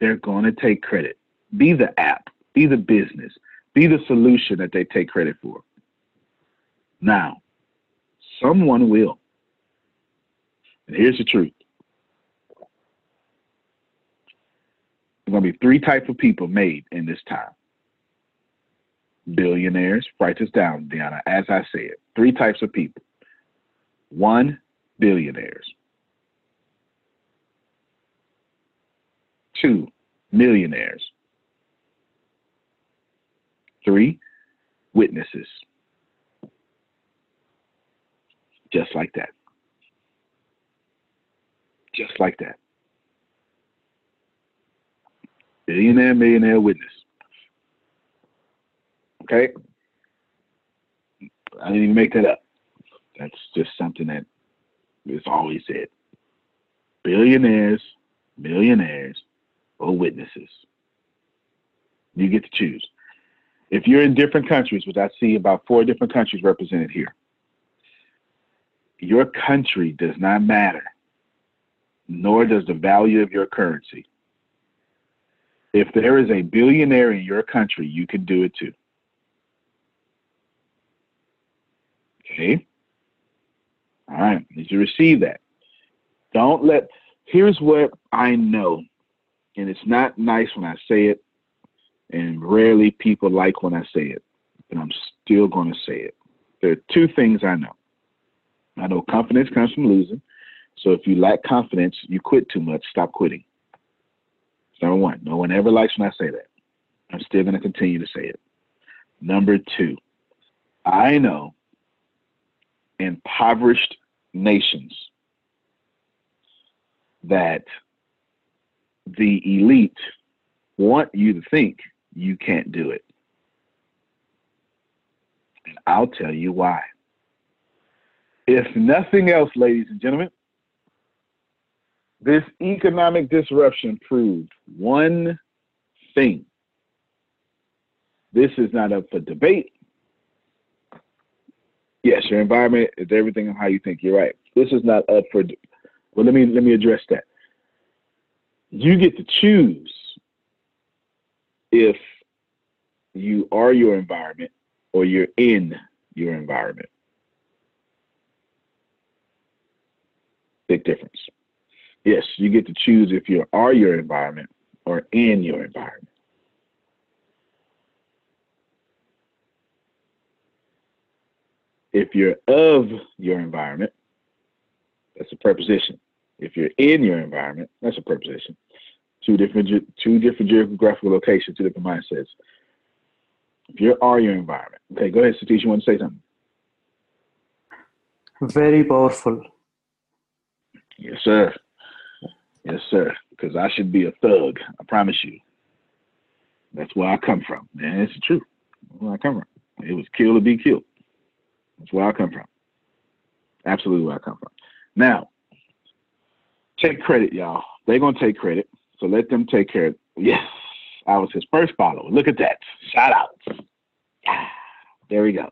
they're going to take credit. Be the app, be the business, be the solution that they take credit for. Now, someone will. And here's the truth. There's going to be three types of people made in this time. Billionaires, write this down, Deanna, as I say it. Three types of people. One, billionaires. Two, millionaires. Three, witnesses. Just like that. Just like that. Billionaire, millionaire, witness. Okay? I didn't even make that up. That's just something that is always said. Billionaires, millionaires, or witnesses. You get to choose. If you're in different countries, which I see about four different countries represented here, your country does not matter, nor does the value of your currency. If there is a billionaire in your country, you can do it too. Okay? All right, did you receive that? Don't let, here's what I know, and it's not nice when I say it, and rarely people like when I say it, but I'm still going to say it. There are two things I know. I know confidence comes from losing. So if you lack confidence, you quit too much, stop quitting. Number one, no one ever likes when I say that. I'm still going to continue to say it. Number two, I know impoverished nations that the elite want you to think you can't do it. And I'll tell you why. If nothing else, ladies and gentlemen, this economic disruption proved one thing. This is not up for debate. Yes, your environment is everything on how you think. You're right. This is not up for. Well, let me let me address that. You get to choose if you are your environment or you're in your environment. Big difference. Yes, you get to choose if you are your environment or in your environment. If you're of your environment, that's a preposition. If you're in your environment, that's a preposition. Two different two different geographical locations, two different mindsets. If you are your environment, okay, go ahead, Satish. You want to say something? Very powerful. Yes, sir. Yes, sir. Because I should be a thug. I promise you. That's where I come from. Man, it's true. Where I come from. It was kill or be killed. That's where I come from. Absolutely where I come from. Now, take credit, y'all. They're gonna take credit. So let them take care. Yes. I was his first follower. Look at that. Shout out. Yeah. There we go.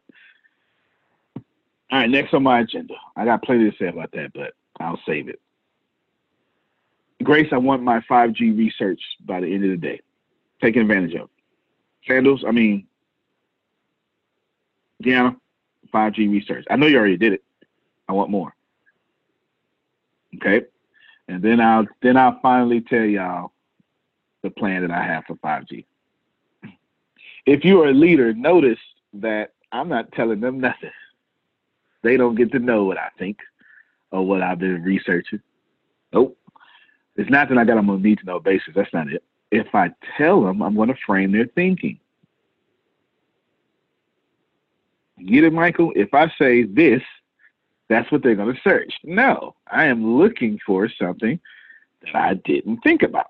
All right, next on my agenda. I got plenty to say about that, but I'll save it. Grace, I want my 5G research by the end of the day. Taking advantage of. Sandals, I mean, Deanna, 5G research. I know you already did it. I want more. Okay. And then I'll then I'll finally tell y'all the plan that I have for 5G. If you are a leader, notice that I'm not telling them nothing. They don't get to know what I think or what I've been researching. Nope. It's not that I got them on a need to know basis. That's not it. If I tell them, I'm going to frame their thinking. Get it, Michael? If I say this, that's what they're going to search. No, I am looking for something that I didn't think about.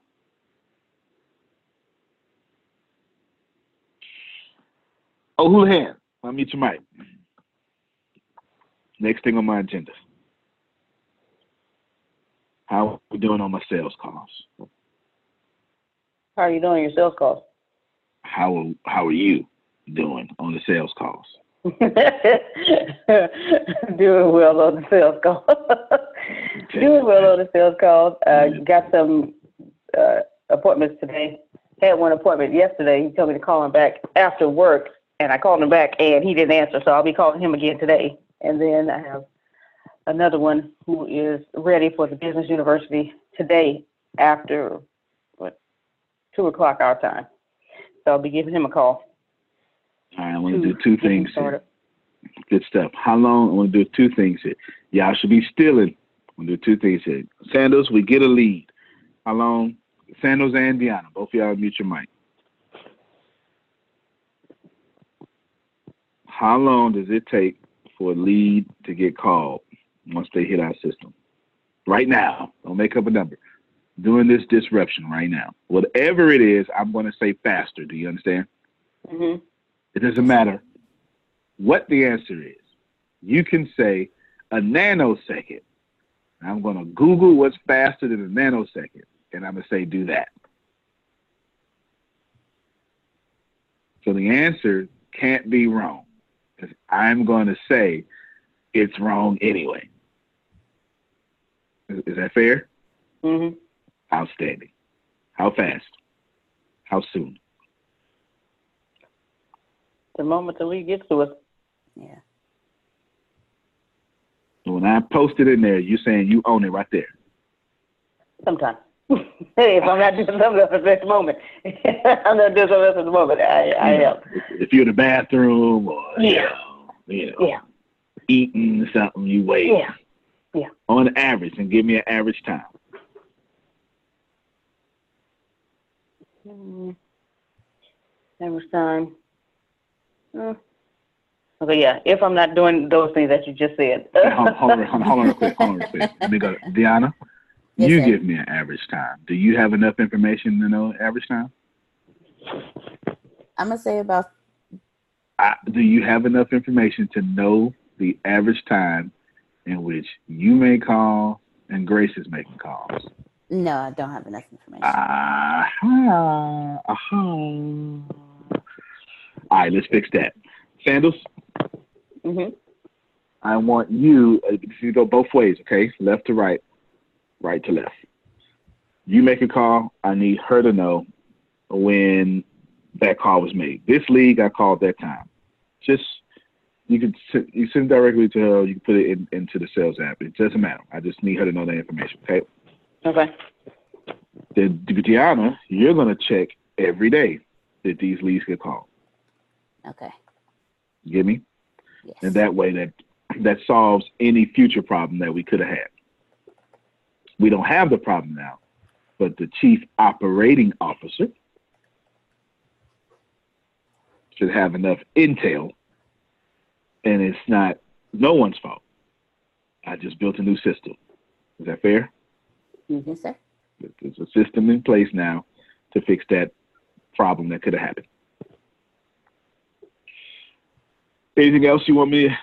Oh, Houlihan, I'll meet you, Mike. Next thing on my agenda. How are we doing on my sales calls? How are you doing your sales calls? How are, how are you doing on the sales calls? Doing well on the sales calls. Doing well on the sales calls. Uh, got some uh, appointments today. Had one appointment yesterday. He told me to call him back after work, and I called him back, and he didn't answer. So I'll be calling him again today. And then I have another one who is ready for the business university today after what two o'clock our time. So I'll be giving him a call. All right, I want to do two things here. Good stuff. How long? I want to do two things here. Y'all should be stealing. I want to do two things here. Sandals, we get a lead. How long? Sandals and Deanna, both of y'all mute your mic. How long does it take for a lead to get called once they hit our system? Right now. Don't make up a number. Doing this disruption right now. Whatever it is, I'm going to say faster. Do you understand? Mm-hmm. It doesn't matter what the answer is. You can say a nanosecond. I'm going to Google what's faster than a nanosecond, and I'm going to say do that. So the answer can't be wrong because I'm going to say it's wrong anyway. Is, is that fair? Mm-hmm. Outstanding. How fast? How soon? The moment the lead gets to us. Yeah. When I post it in there, you're saying you own it right there. Sometimes. hey, if I'm not doing something else at this moment, I'm not doing something else at the moment. I, I You know, am. If you're in the bathroom or you Yeah. know, you know, Yeah. eating something, you wait. Yeah. Yeah. On average, and give me an average time. Mm. Average time. Uh, okay, yeah. If I'm not doing those things that you just said. hold, hold, on, hold on, hold on real quick. Hold on real quick. Let me go. Deanna, Yes, you sir. give me an average time. Do you have enough information to know average time? I'm gonna say about I, do you have enough information to know the average time in which you may call and Grace is making calls? no, I don't have enough information. Aha. Aha. All right, let's fix that. Sandals, Mm-hmm. I want you, uh, you go both ways, okay? Left to right, right to left. You make a call, I need her to know when that call was made. This league, I called that time. Just, you can s- you send directly to her, you can put it in, into the sales app. It doesn't matter. I just need her to know that information, okay? Okay. Then, Deanna, you're going to check every day that these leads get called. Okay. You get me? Yes. and that way that that solves any future problem that we could have had. We don't have the problem now, but the chief operating officer should have enough intel, and it's not no one's fault. I just built a new system. Is that fair? Mm-hmm. Yes, sir. There's a system in place now to fix that problem that could have happened. Anything else you want me to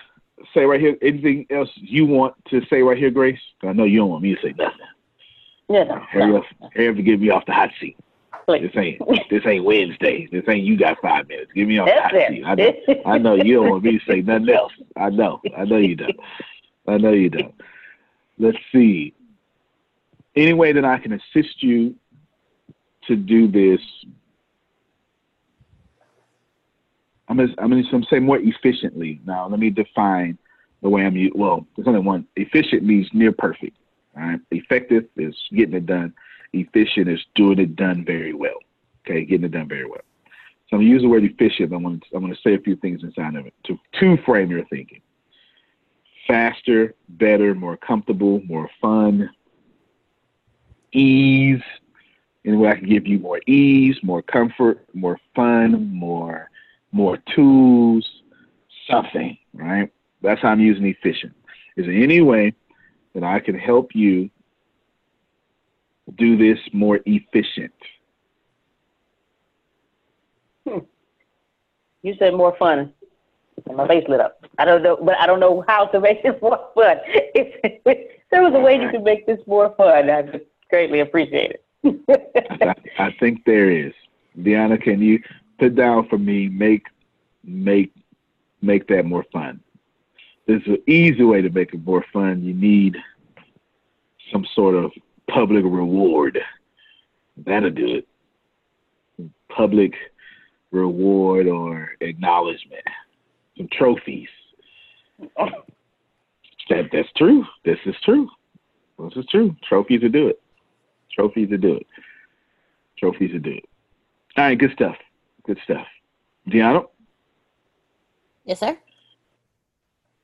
say right here? Anything else you want to say right here, Grace? I know you don't want me to say nothing. Yeah, no, Hurry no. up, hurry up to get me off the hot seat. Please. This ain't this ain't Wednesday. This ain't you got five minutes. Give me That's it. I know, I know you don't want me to say nothing else. I know. I know you don't. I know you don't. Let's see. Any way that I can assist you to do this, I'm gonna, I'm gonna I'm say more efficiently. Now, let me define the way I'm. Well, there's only one. Efficient means near perfect. All right. Effective is getting it done. Efficient is doing it done very well. Okay, getting it done very well. So I'm gonna use the word efficient. I'm gonna I'm gonna say a few things inside of it to to frame your thinking. Faster, better, more comfortable, more fun, ease. Any way I can give you more ease, more comfort, more fun, more more tools, something, right? That's how I'm using efficient. Is there any way that I can help you do this more efficient? Hmm. You said more fun. And my face lit up. I don't know, but I don't know how to make this more fun. If, if there was a way you could make this more fun, I would greatly appreciate it. I, I think there is. Deanna, can you put down for me? Make make make that more fun. There's an easy way to make it more fun. You need some sort of public reward. That'll do it. Public reward or acknowledgement. Some trophies. That that's true. This is true. This is true. Trophies to do it. Trophies to do it. Trophies to do it. All right, good stuff. Good stuff. Deanna, Yes, sir.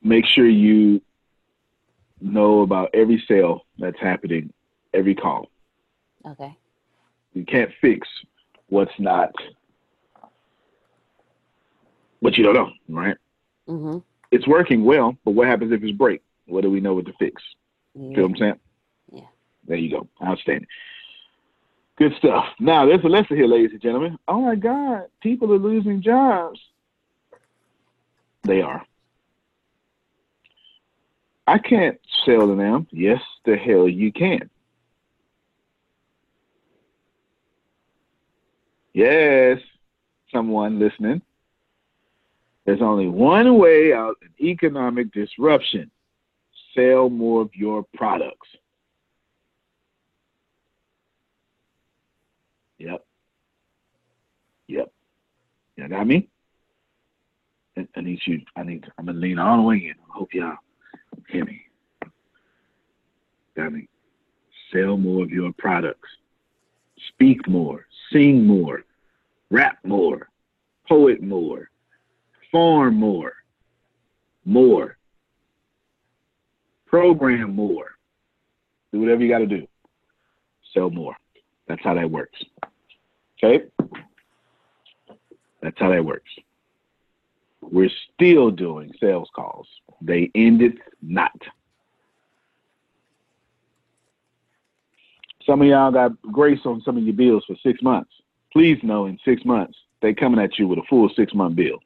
make sure you know about every sale that's happening, every call. Okay. You can't fix what's not what you don't know, right? Mm-hmm. It's working well, but what happens if it's break? What do we know what to fix? Feel what I'm saying? Yeah. There you go. Outstanding. Good stuff. Now there's a lesson here, ladies and gentlemen. Oh my God, people are losing jobs. They are. I can't sell to them. Yes, the hell you can. Yes, someone listening. There's only one way out of economic disruption. Sell more of your products. Yep. Yep. You got me? I, I need you. I need. I'm gonna lean all the way in. I hope y'all hear me. Got me? Sell more of your products. Speak more. Sing more. Rap more. Poet more. Farm more. More. Program more. Do whatever you got to do. Sell more. That's how that works. Okay? That's how that works. We're still doing sales calls. They ended not. Some of y'all got grace on some of your bills for six months. Please know in six months, they coming at you with a full six month bill.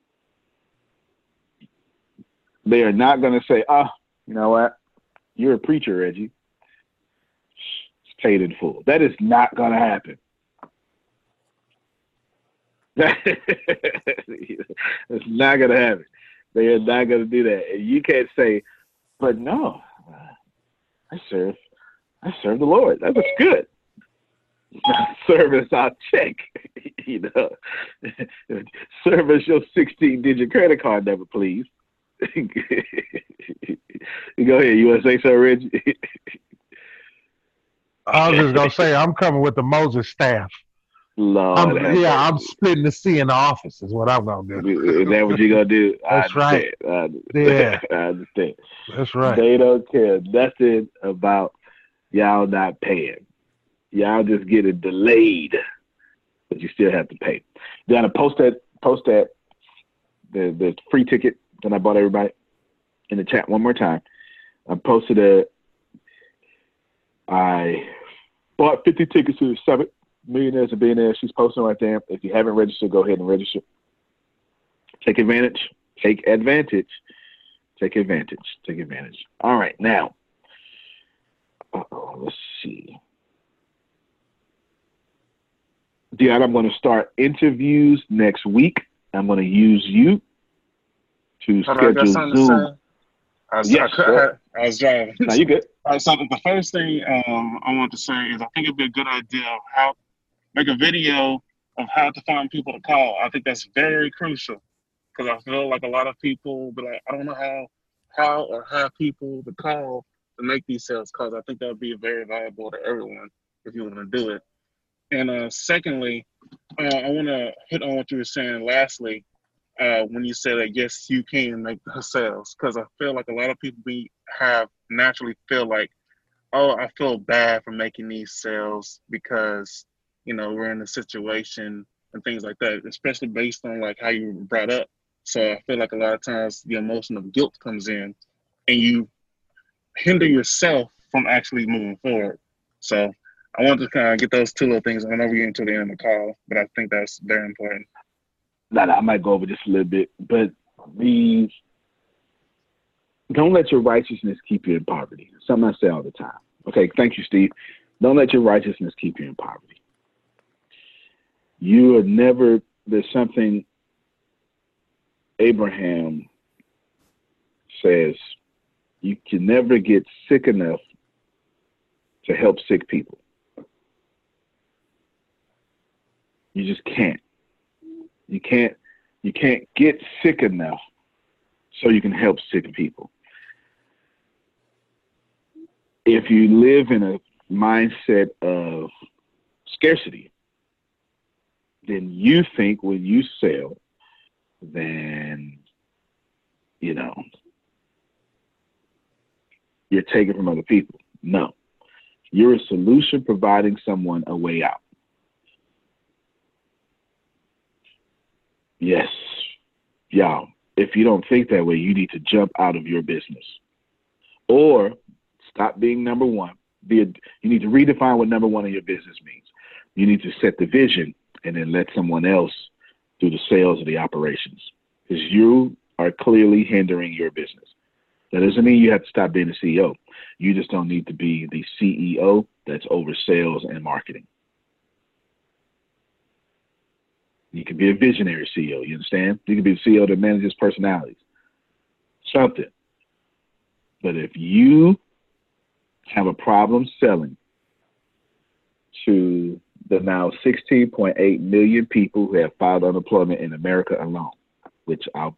They are not going to say, oh, you know what? You're a preacher, Reggie. It's paid in full. That is not going to happen. it's not going to happen. They are not going to do that. And you can't say, but no, I serve, I serve the Lord. That was good. Service, I'll check. you know, service your 16 digit credit card number, please. Go ahead. You want to say so, Reggie? I was just gonna say I'm coming with the Moses staff. Lord, I'm, yeah, I'm splitting the sea in the office. Is what I'm gonna do. Is that what you're gonna do? That's I right. I. Yeah. I understand. That's right. They don't care nothing about y'all not paying. Y'all just get it delayed, but you still have to pay. Then post that post that the the free ticket that I bought everybody in the chat one more time. I posted a I bought 50 tickets to the summit. Millionaires and Billionaires. She's posting right there. If you haven't registered, go ahead and register. Take advantage. Take advantage. Take advantage. Take advantage. All right, now. Uh-oh, let's see. Dion, I'm going to start interviews next week. I'm going to use you to Hold schedule Zoom. I was, Yes, I, sir. I was driving. No, you good. All right, so the first thing um, I want to say is I think it'd be a good idea of how make a video of how to find people to call. I think that's very crucial because I feel like a lot of people be like, I don't know how how or how people to call make these sales calls. I think that would be very valuable to everyone if you want to do it. And uh, secondly, uh, I want to hit on what you were saying. Lastly, uh, when you said that yes, you can make the sales, because I feel like a lot of people be have naturally feel like, oh, I feel bad for making these sales because you know we're in a situation and things like that, especially based on like how you were brought up. So I feel like a lot of times the emotion of guilt comes in, and you hinder yourself from actually moving forward. So I want to kind of get those two little things. I know we're getting to the end of the call, but I think that's very important. Nah, I might go over just a little bit, but the don't let your righteousness keep you in poverty. Something I say all the time. Okay, thank you, Steve. Don't let your righteousness keep you in poverty. You are never. There's something Abraham says. You can never get sick enough to help sick people. You just can't. You can't you can't get sick enough so you can help sick people. If you live in a mindset of scarcity, then you think when you sell, then you know you're taking from other people. No. You're a solution providing someone a way out. Yes. Y'all, if you don't think that way, you need to jump out of your business. Or stop being number one. Be a, you need to redefine what number one in your business means. You need to set the vision and then let someone else do the sales of the operations. Because you are clearly hindering your business. That doesn't mean you have to stop being the CEO. You just don't need to be the CEO that's over sales and marketing. You can be a visionary CEO. You understand? You can be the CEO that manages personalities. Something. But if you have a problem selling to the now 16.8 million people who have filed unemployment in America alone, which I'll,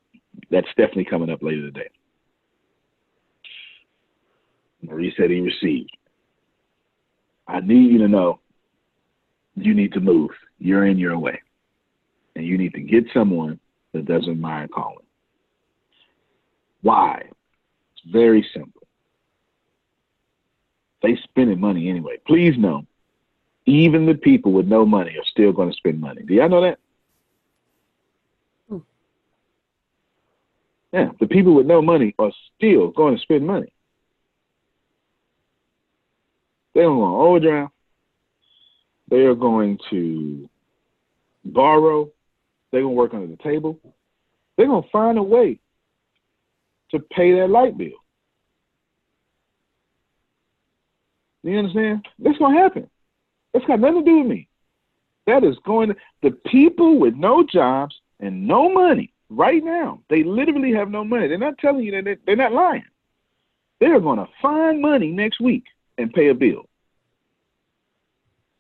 that's definitely coming up later today. Marie said he received. I need you to know you need to move. You're in your way. And you need to get someone that doesn't mind calling. Why? It's very simple. They spending money anyway. Please know, even the people with no money are still going to spend money. Do y'all know that? Hmm. Yeah, the people with no money are still going to spend money. They're going to overdraft. They are going to borrow. They're going to work under the table. They're going to find a way to pay their light bill. You understand? That's going to happen. That's got nothing to do with me. That is going to, the people with no jobs and no money right now, they literally have no money. They're not telling you that they're, they're not lying. They're going to find money next week and pay a bill.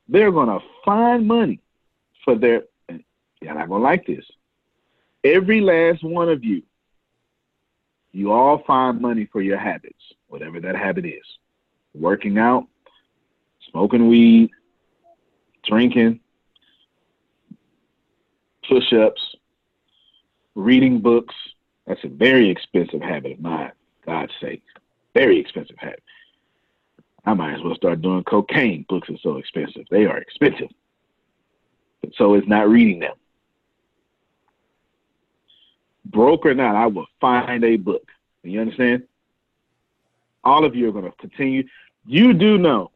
They're going to find money for their, you're not going to like this. Every last one of you, you all find money for your habits, whatever that habit is. Working out, smoking weed, drinking, push ups, reading books. That's a very expensive habit of mine, God's sake. Very expensive habit. I might as well start doing cocaine. Books are so expensive. They are expensive. So it's not reading them. Broke or not, I will find a book. You understand? All of you are going to continue. You do know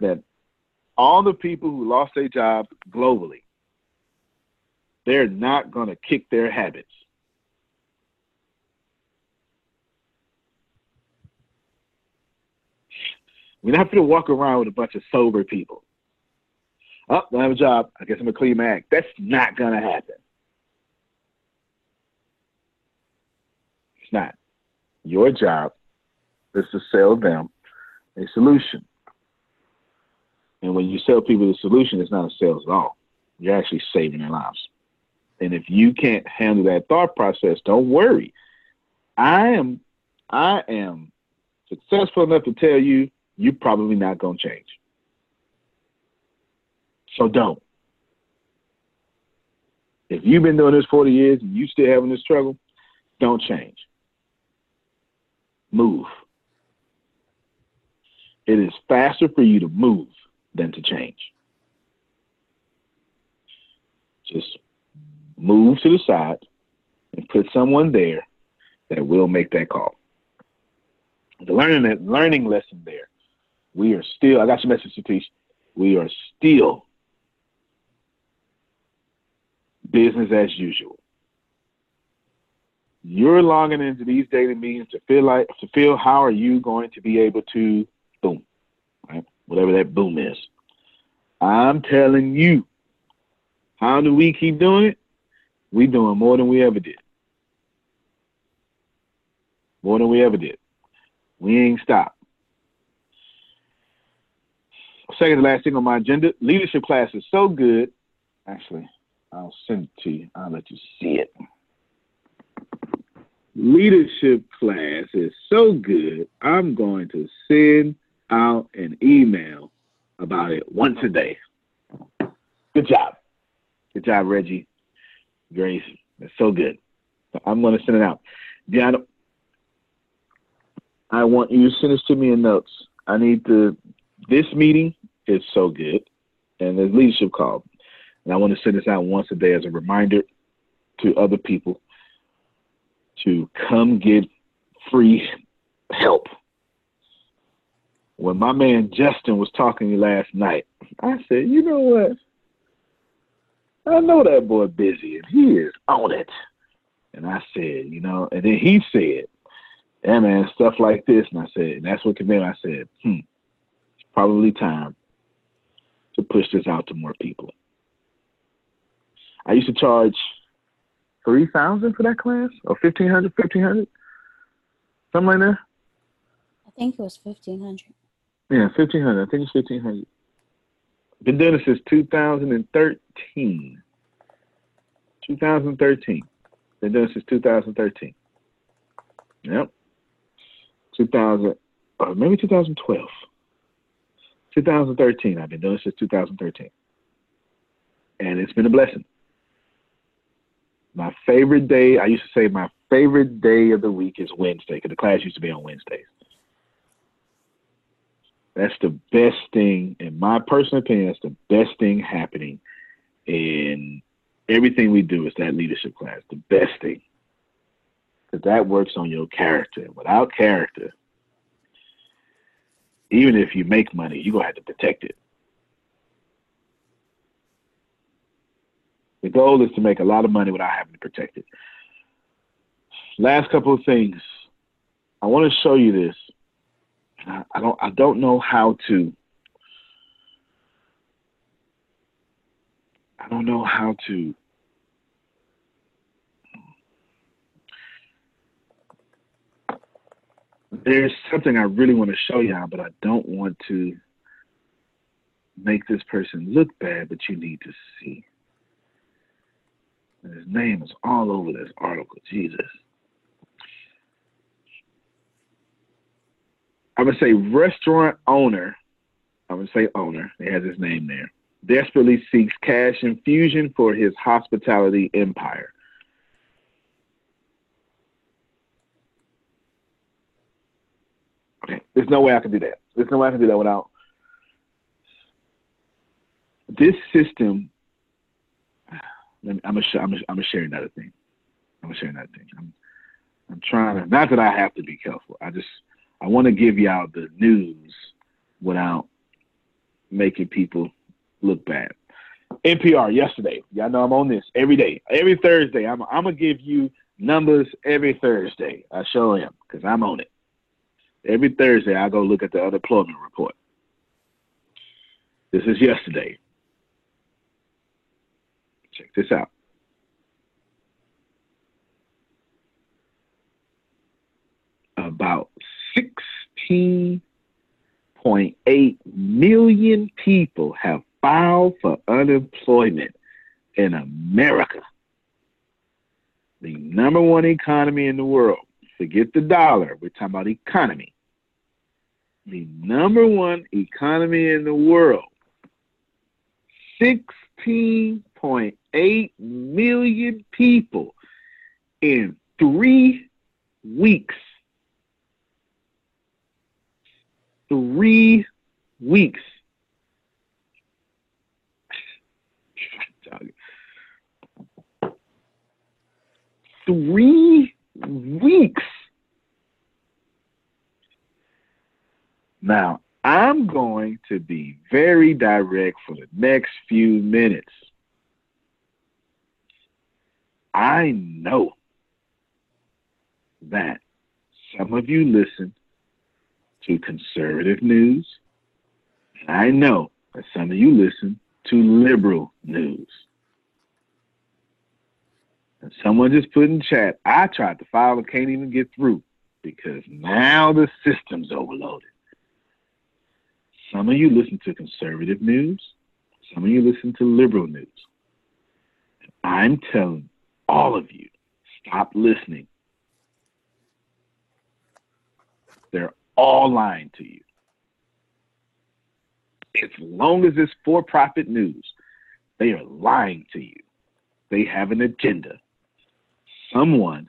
that all the people who lost their jobs globally, they're not going to kick their habits. We don't going to walk around with a bunch of sober people. Oh, don't have a job. I guess I'm gonna clean act. That's not gonna happen. It's not. Your job is to sell them a solution. And when you sell people the solution, it's not a sales at all. You're actually saving their lives. And if you can't handle that thought process, don't worry. I am I am successful enough to tell you you're probably not gonna change. So don't. If you've been doing this 40 years and you're still having this struggle, don't change. Move. It is faster for you to move than to change. Just move to the side and put someone there that will make that call. The learning learning lesson there. We are still. I got your message, Satish. We are still business as usual. You're logging into these daily meetings to feel like to feel how are you going to be able to boom, right? Whatever that boom is. I'm telling you, how do we keep doing it? We doing more than we ever did. More than we ever did. We ain't stopped. Second to last thing on my agenda, leadership class is so good. Actually, I'll send it to you. I'll let you see it. Leadership class is so good. I'm going to send out an email about it once a day. Good job. Good job, Reggie. Grace. That's so good. I'm going to send it out. Deanna, I want you to send this to me in notes. I need to, this meeting is so good. And there's leadership call. And I want to send this out once a day as a reminder to other people to come get free help. When my man Justin was talking to me last night, I said, you know what? I know that boy busy and he is on it. And I said, you know, and then he said, yeah, man, stuff like this. And I said, and that's what convinced. I said, hmm, it's probably time to push this out to more people. I used to charge three thousand for that class, or fifteen hundred, fifteen hundred, something like that. I think it was fifteen hundred. Yeah, fifteen hundred. I think it's fifteen hundred. Been doing this since 2013. 2013. Been doing this since 2013. Yep. 2000, or uh, maybe 2012. 2013. I've been doing this since 2013. And it's been a blessing. My favorite day, I used to say my favorite day of the week is Wednesday because the class used to be on Wednesdays. That's the best thing, in my personal opinion, that's the best thing happening in everything we do is that leadership class. The best thing. Because that works on your character. Without character, even if you make money, you're to have to protect it. The goal is to make a lot of money without having to protect it. Last couple of things. I want to show you this. I don't I don't know how to I don't know how to there's something I really want to show y'all, but I don't want to make this person look bad, but you need to see. And his name is all over this article. Jesus. I'm gonna say restaurant owner. I'm gonna say owner. It has his name there. Desperately seeks cash infusion for his hospitality empire. There's no way I can do that. There's no way I can do that without this system I'm gonna I'm gonna, I'm gonna share another thing. I'm gonna share another thing. I'm I'm trying to not that I have to be careful. I just I want to give y'all the news without making people look bad. NPR yesterday. Y'all know I'm on this every day. Every Thursday. I'm I'm gonna give you numbers every Thursday. I show him because I'm on it. Every Thursday I go look at the unemployment report. This is yesterday. Check this out. About 16.8 million people have filed for unemployment in America. The number one economy in the world. Forget the dollar. We're talking about economy. The number one economy in the world. 16.8 million people in three weeks. Three weeks. Three weeks. Now, I'm going to be very direct for the next few minutes. I know that some of you listen to conservative news. And I know that some of you listen to liberal news. And someone just put in chat, I tried to file and can't even get through because now the system's overloaded. Some of you listen to conservative news, some of you listen to liberal news. I'm telling all of you, stop listening. They're all lying to you. As long as it's for profit news, they are lying to you. They have an agenda. Someone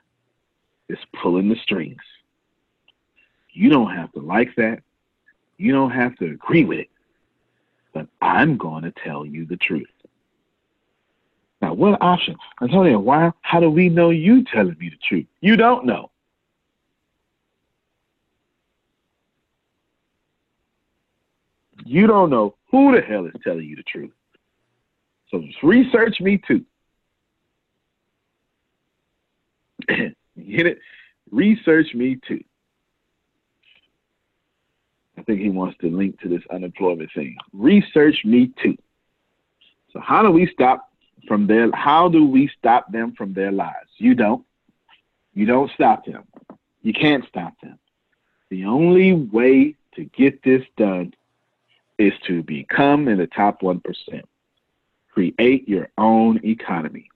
is pulling the strings. You don't have to like that. You don't have to agree with it. But I'm going to tell you the truth. Now, what option? Antonio, why? How do we know you telling me the truth? You don't know. You don't know who the hell is telling you the truth. So just research me too. Get it? Research me too. I think he wants to link to this unemployment thing. Research me too. So how do we stop from their how do we stop them from their lies? You don't. You don't stop them. You can't stop them. The only way to get this done is to become in the top 1%. Create your own economy.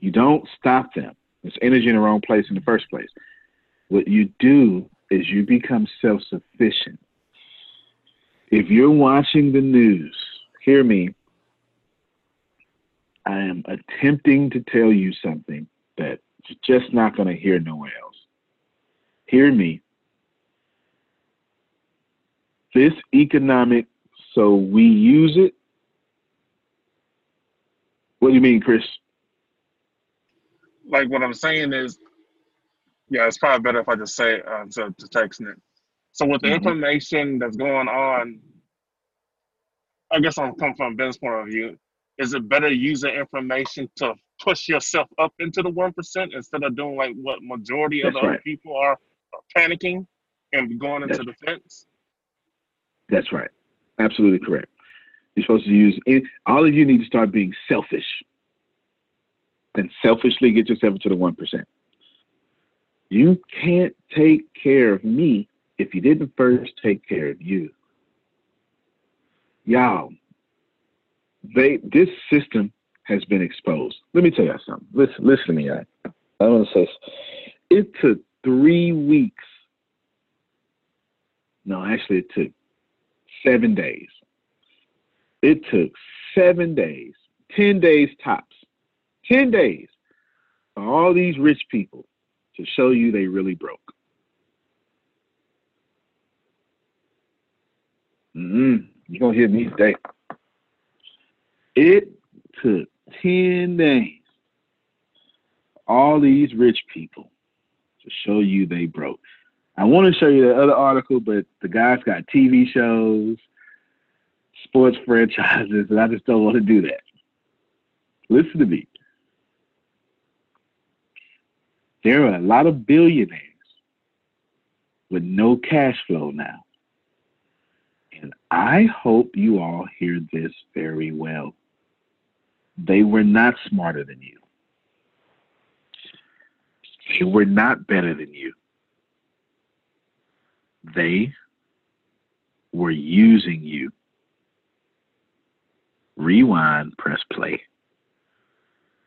You don't stop them. It's energy in the wrong place in the first place. What you do is you become self sufficient. If you're watching the news, hear me. I am attempting to tell you something that you're just not going to hear nowhere else. Hear me. This economic, so we use it. What do you mean, Chris? Like what I'm saying is, yeah, it's probably better if I just say it uh, to, to texting it. So with the Mhm. information that's going on, I guess I'm coming from a business point of view. Is it better using information to push yourself up into the one percent instead of doing like what majority of That's the other people are, are panicking and going into That's- defense? That's right. Absolutely correct. You're supposed to use any, all of you need to start being selfish and selfishly get yourself to the 1%. You can't take care of me if you didn't first take care of you. Y'all, they this system has been exposed. Let me tell you something. Listen, listen to me. I, I want to say it took three weeks. No, actually, it took seven days. It took seven days, 10 days tops, 10 days all these rich people to show you they really broke. Mm-hmm. You're going to hear me today. It took 10 days all these rich people to show you they broke. I want to show you the other article, but the guy's got TV shows, sports franchises, and I just don't want to do that. Listen to me. There are a lot of billionaires with no cash flow now. And I hope you all hear this very well. They were not smarter than you. They were not better than you. They were using you. Rewind, press play.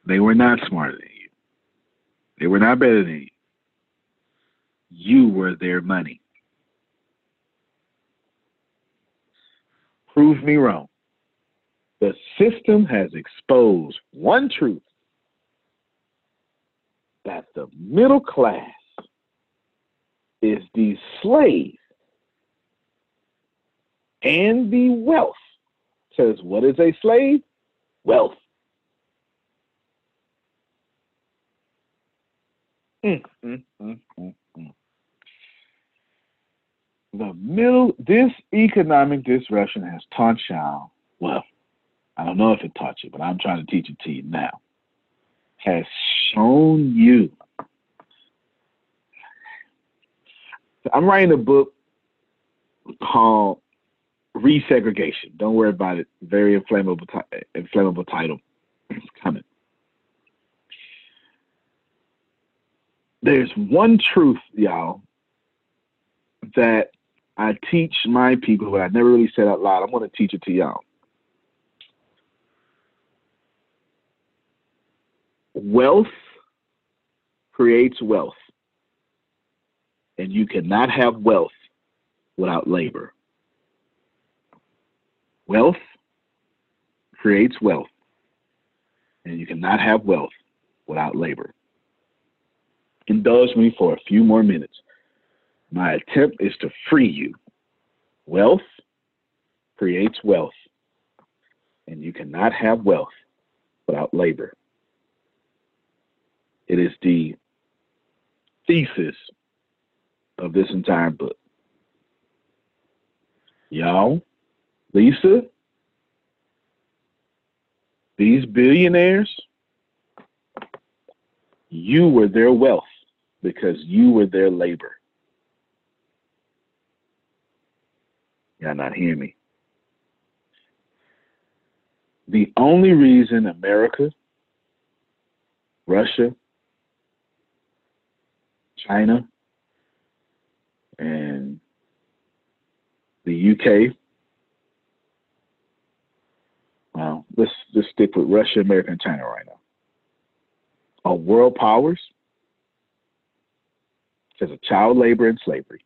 They were not smarter than you. They were not better than you. You were their money. Prove me wrong. The system has exposed one truth that the middle class is the slave and the wealth. Says, what is a slave? Wealth. Mm, mm, mm. The middle, this economic disruption has taught y'all, well, I don't know if it taught you, but I'm trying to teach it to you now, has shown you. I'm writing a book called Resegregation. Don't worry about it. Very inflammable, inflammable title. It's coming. There's one truth, y'all, that I teach my people, but I never really said out loud. I'm going to teach it to y'all. Wealth creates wealth, and you cannot have wealth without labor. Wealth creates wealth, and you cannot have wealth without labor. Indulge me for a few more minutes. My attempt is to free you. Wealth creates wealth, and you cannot have wealth without labor. It is the thesis of this entire book. Y'all, Lisa, these billionaires, you were their wealth because you were their labor. Y'all not hear me. The only reason America, Russia, China, and the UK. Well, let's just stick with Russia, America, and China right now. Are world powers because of child labor and slavery.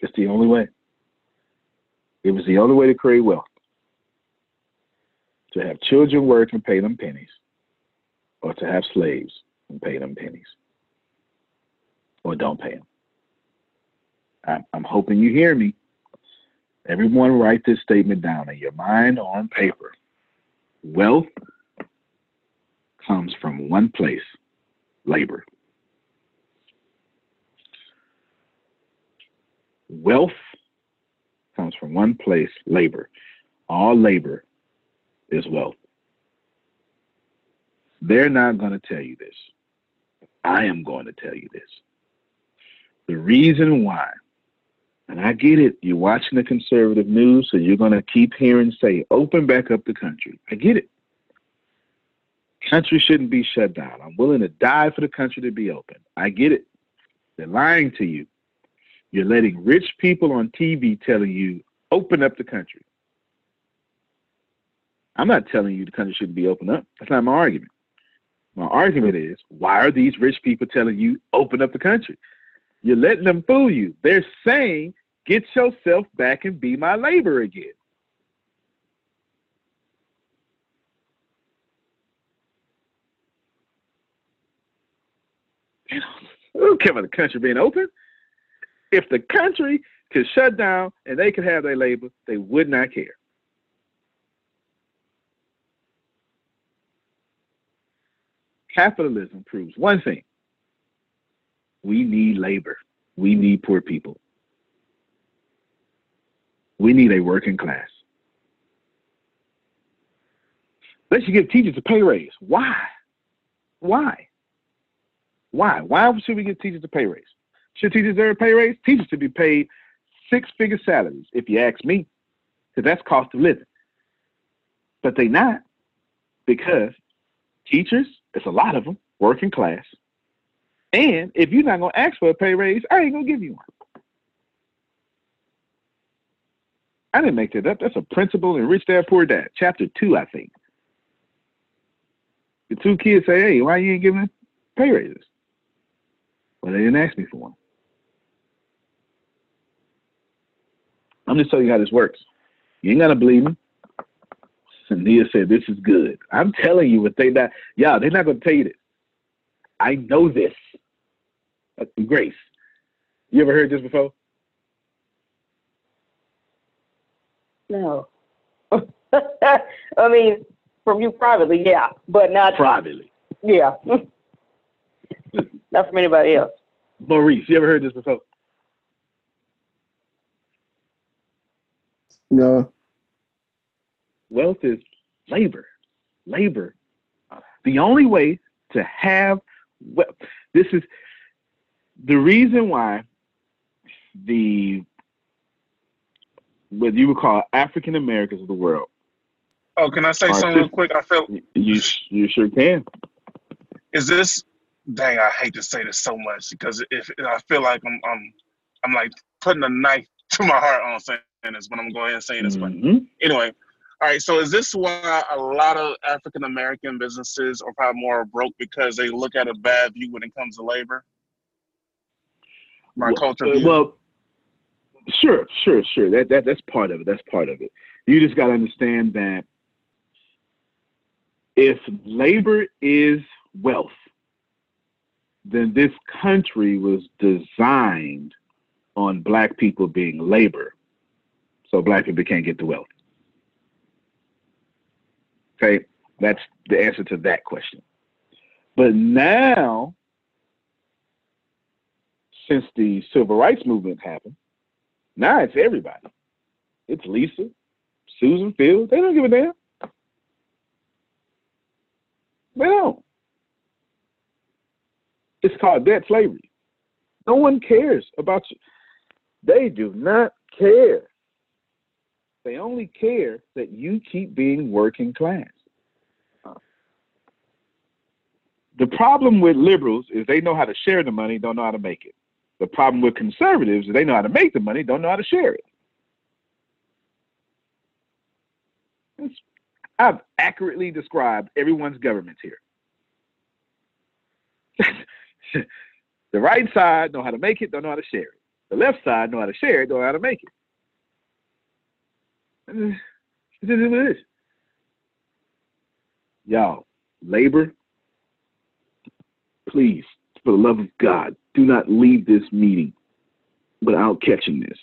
It's the only way. It was the only way to create wealth. To have children work and pay them pennies or to have slaves and pay them pennies or don't pay them. I'm, I'm hoping you hear me. Everyone write this statement down in your mind or on paper. Wealth comes from one place, labor. Wealth comes from one place, labor. All labor is wealth. They're not going to tell you this. I am going to tell you this. The reason why, and I get it, you're watching the conservative news, so you're going to keep hearing say, open back up the country. I get it. Country shouldn't be shut down. I'm willing to die for the country to be open. I get it. They're lying to you. You're letting rich people on TV telling you, open up the country. I'm not telling you the country shouldn't be open up. That's not my argument. My argument is why are these rich people telling you open up the country? You're letting them fool you. They're saying get yourself back and be my labor again. I don't care about the country being open. If the country could shut down and they could have their labor, they would not care. capitalism proves one thing We need labor. We need poor people. We need a working class. Let's give teachers a pay raise. Why? Why? Why? Why should we give teachers a pay raise? Should teachers deserve a pay raise? Teachers should be paid six figure salaries, if you ask me, because that's cost of living. But they not because teachers, it's a lot of them, working class. And if you're not going to ask for a pay raise, I ain't going to give you one. I didn't make that up. That's a principle in Rich Dad Poor Dad, chapter two, I think. The two kids say, "Hey, why you ain't giving pay raises?" Well, they didn't ask me for one. I'm just telling you how this works. You ain't gotta believe me. And Nia said, "This is good." I'm telling you what they not. Yeah, they're not gonna tell you this. I know this. Uh, Grace, you ever heard this before? No. I mean, from you privately, yeah, but not privately. Yeah. not from anybody else. Maurice, you ever heard this before? No. Wealth is labor. Labor. The only way to have wealth, this is the reason why the what you would call African Americans of the world. Oh, can I say something real quick? I felt You you sure can. is this dang i hate to say this so much because if i feel like i'm i'm i'm like putting a knife to my heart on saying this but i'm going ahead and saying this but Mhm. anyway all right so is this why a lot of african american businesses are probably more broke because they look at a bad view when it comes to labor my Well, culture uh, view Well, sure, sure, sure. That that that's part of it. That's part of it. You just got to understand that if labor is wealth, then this country was designed on black people being labor, so black people can't get the wealth. Okay, that's the answer to that question. But now since the civil rights movement happened, now it's everybody. It's Lisa, Susan Fields. They don't give a damn. They don't. It's called debt slavery. No one cares about you. They do not care. They only care that you keep being working class. The problem with liberals is they know how to share the money, don't know how to make it. The problem with conservatives is they know how to make the money, don't know how to share it. I've accurately described everyone's government here. the right side know how to make it, don't know how to share it. The left side know how to share it, don't know how to make it. This is what it is. Y'all, labor, please, for the love of God, do not leave this meeting without catching this.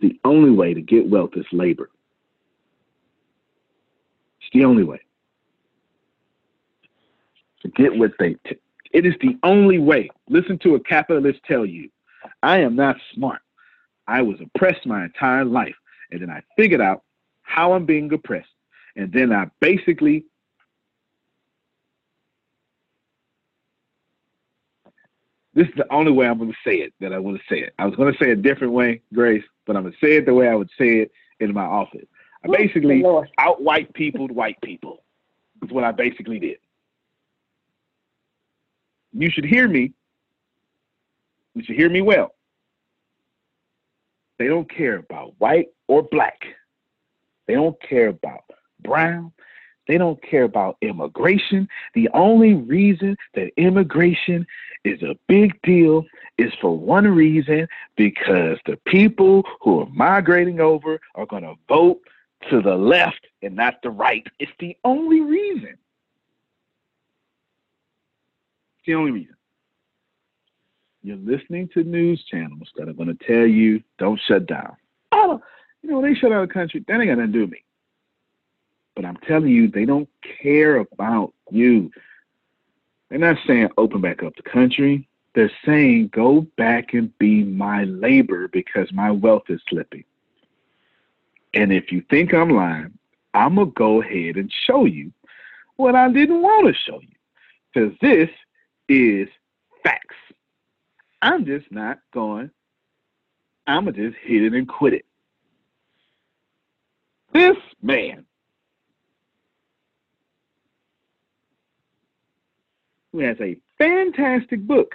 The only way to get wealth is labor. It's the only way. To get what they. T- it is the only way. Listen to a capitalist tell you, I am not smart. I was oppressed my entire life, and then I figured out how I'm being oppressed, and then I basically this is the only way I'm going to say it that I want to say it. I was going to say a different way, Grace, but I'm going to say it the way I would say it in my office. I basically out white people to white people. Is what I basically did. You should hear me. You should hear me well. They don't care about white or black. They don't care about brown. They don't care about immigration. The only reason that immigration is a big deal is for one reason because the people who are migrating over are going to vote to the left and not the right. It's the only reason. It's the only reason. You're listening to news channels that are going to tell you don't shut down. Oh, you know, they shut down the country. That ain't to do me. But I'm telling you, they don't care about you. They're not saying open back up the country. They're saying, go back and be my labor because my wealth is slipping. And if you think I'm lying, I'm going to go ahead and show you what I didn't want to show you. Because this is facts. I'm just not going, I'm going to just hit it and quit it. This man who has a fantastic book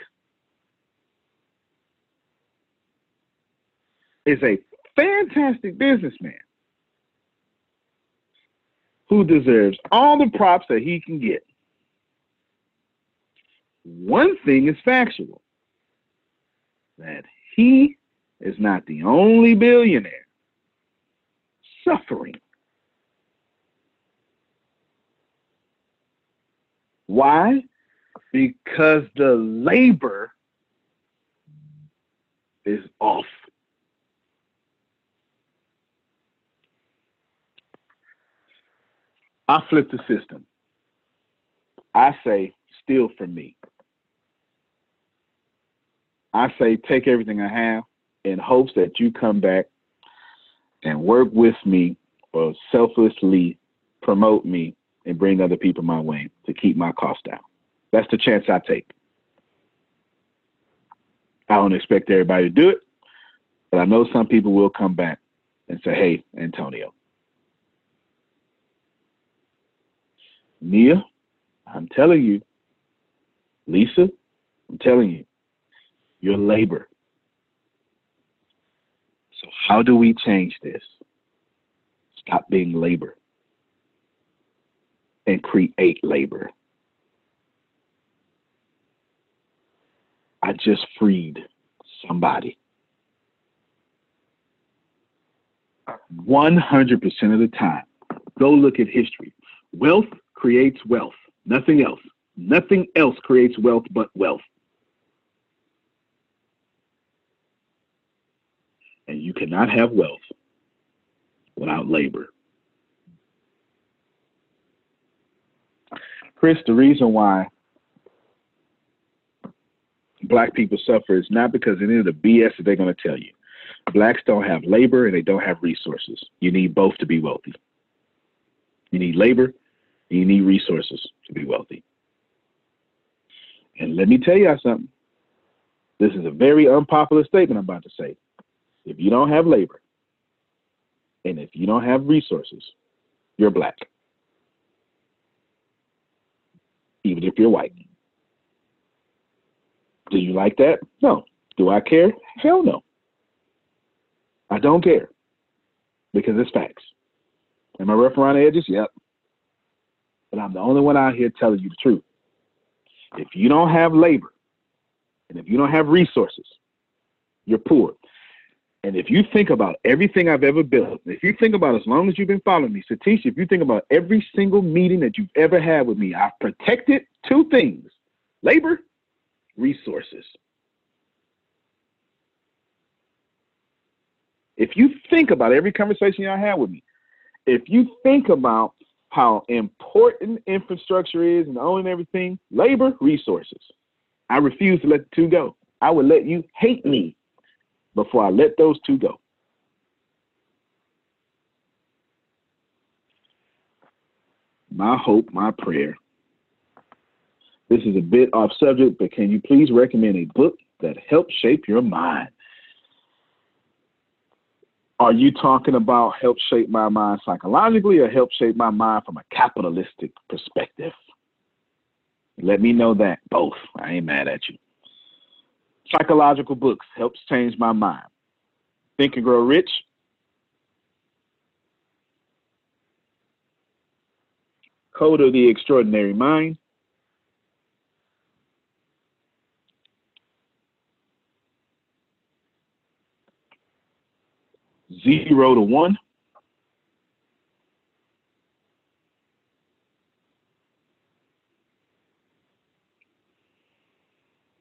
is a fantastic businessman who deserves all the props that he can get. One thing is factual that he is not the only billionaire suffering. Why? Because the labor is off. I flip the system. I say, steal from me. I say, take everything I have in hopes that you come back and work with me or selflessly promote me and bring other people my way to keep my costs down. That's the chance I take. I don't expect everybody to do it, but I know some people will come back and say, hey, Antonio. Mia, I'm telling you. Lisa, I'm telling you. Your labor. So, how do we change this? Stop being labor and create labor. I just freed somebody. 100% of the time, go look at history. Wealth creates wealth, nothing else. Nothing else creates wealth but wealth. And you cannot have wealth without labor. Chris, the reason why black people suffer is not because of any of the BS that they're going to tell you. Blacks don't have labor and they don't have resources. You need both to be wealthy. You need labor and you need resources to be wealthy. And let me tell y'all something. This is a very unpopular statement I'm about to say. If you don't have labor and if you don't have resources, you're black. Even if you're white. Do you like that? No. Do I care? Hell no. I don't care because it's facts. Am I rough around the edges? Yep. But I'm the only one out here telling you the truth. If you don't have labor and if you don't have resources, you're poor. And if you think about everything I've ever built, if you think about as long as you've been following me, Satish, if you think about every single meeting that you've ever had with me, I've protected two things labor, resources. If you think about every conversation y'all had with me, if you think about how important infrastructure is and owning everything, labor, resources. I refuse to let the two go. I would let you hate me before I let those two go. My hope, my prayer. This is a bit off subject, but can you please recommend a book that helps shape your mind? Are you talking about help shape my mind psychologically or help shape my mind from a capitalistic perspective? Let me know that. Both. I ain't mad at you. Psychological books helps change my mind. Think and Grow Rich. Code of the Extraordinary Mind. Zero to One.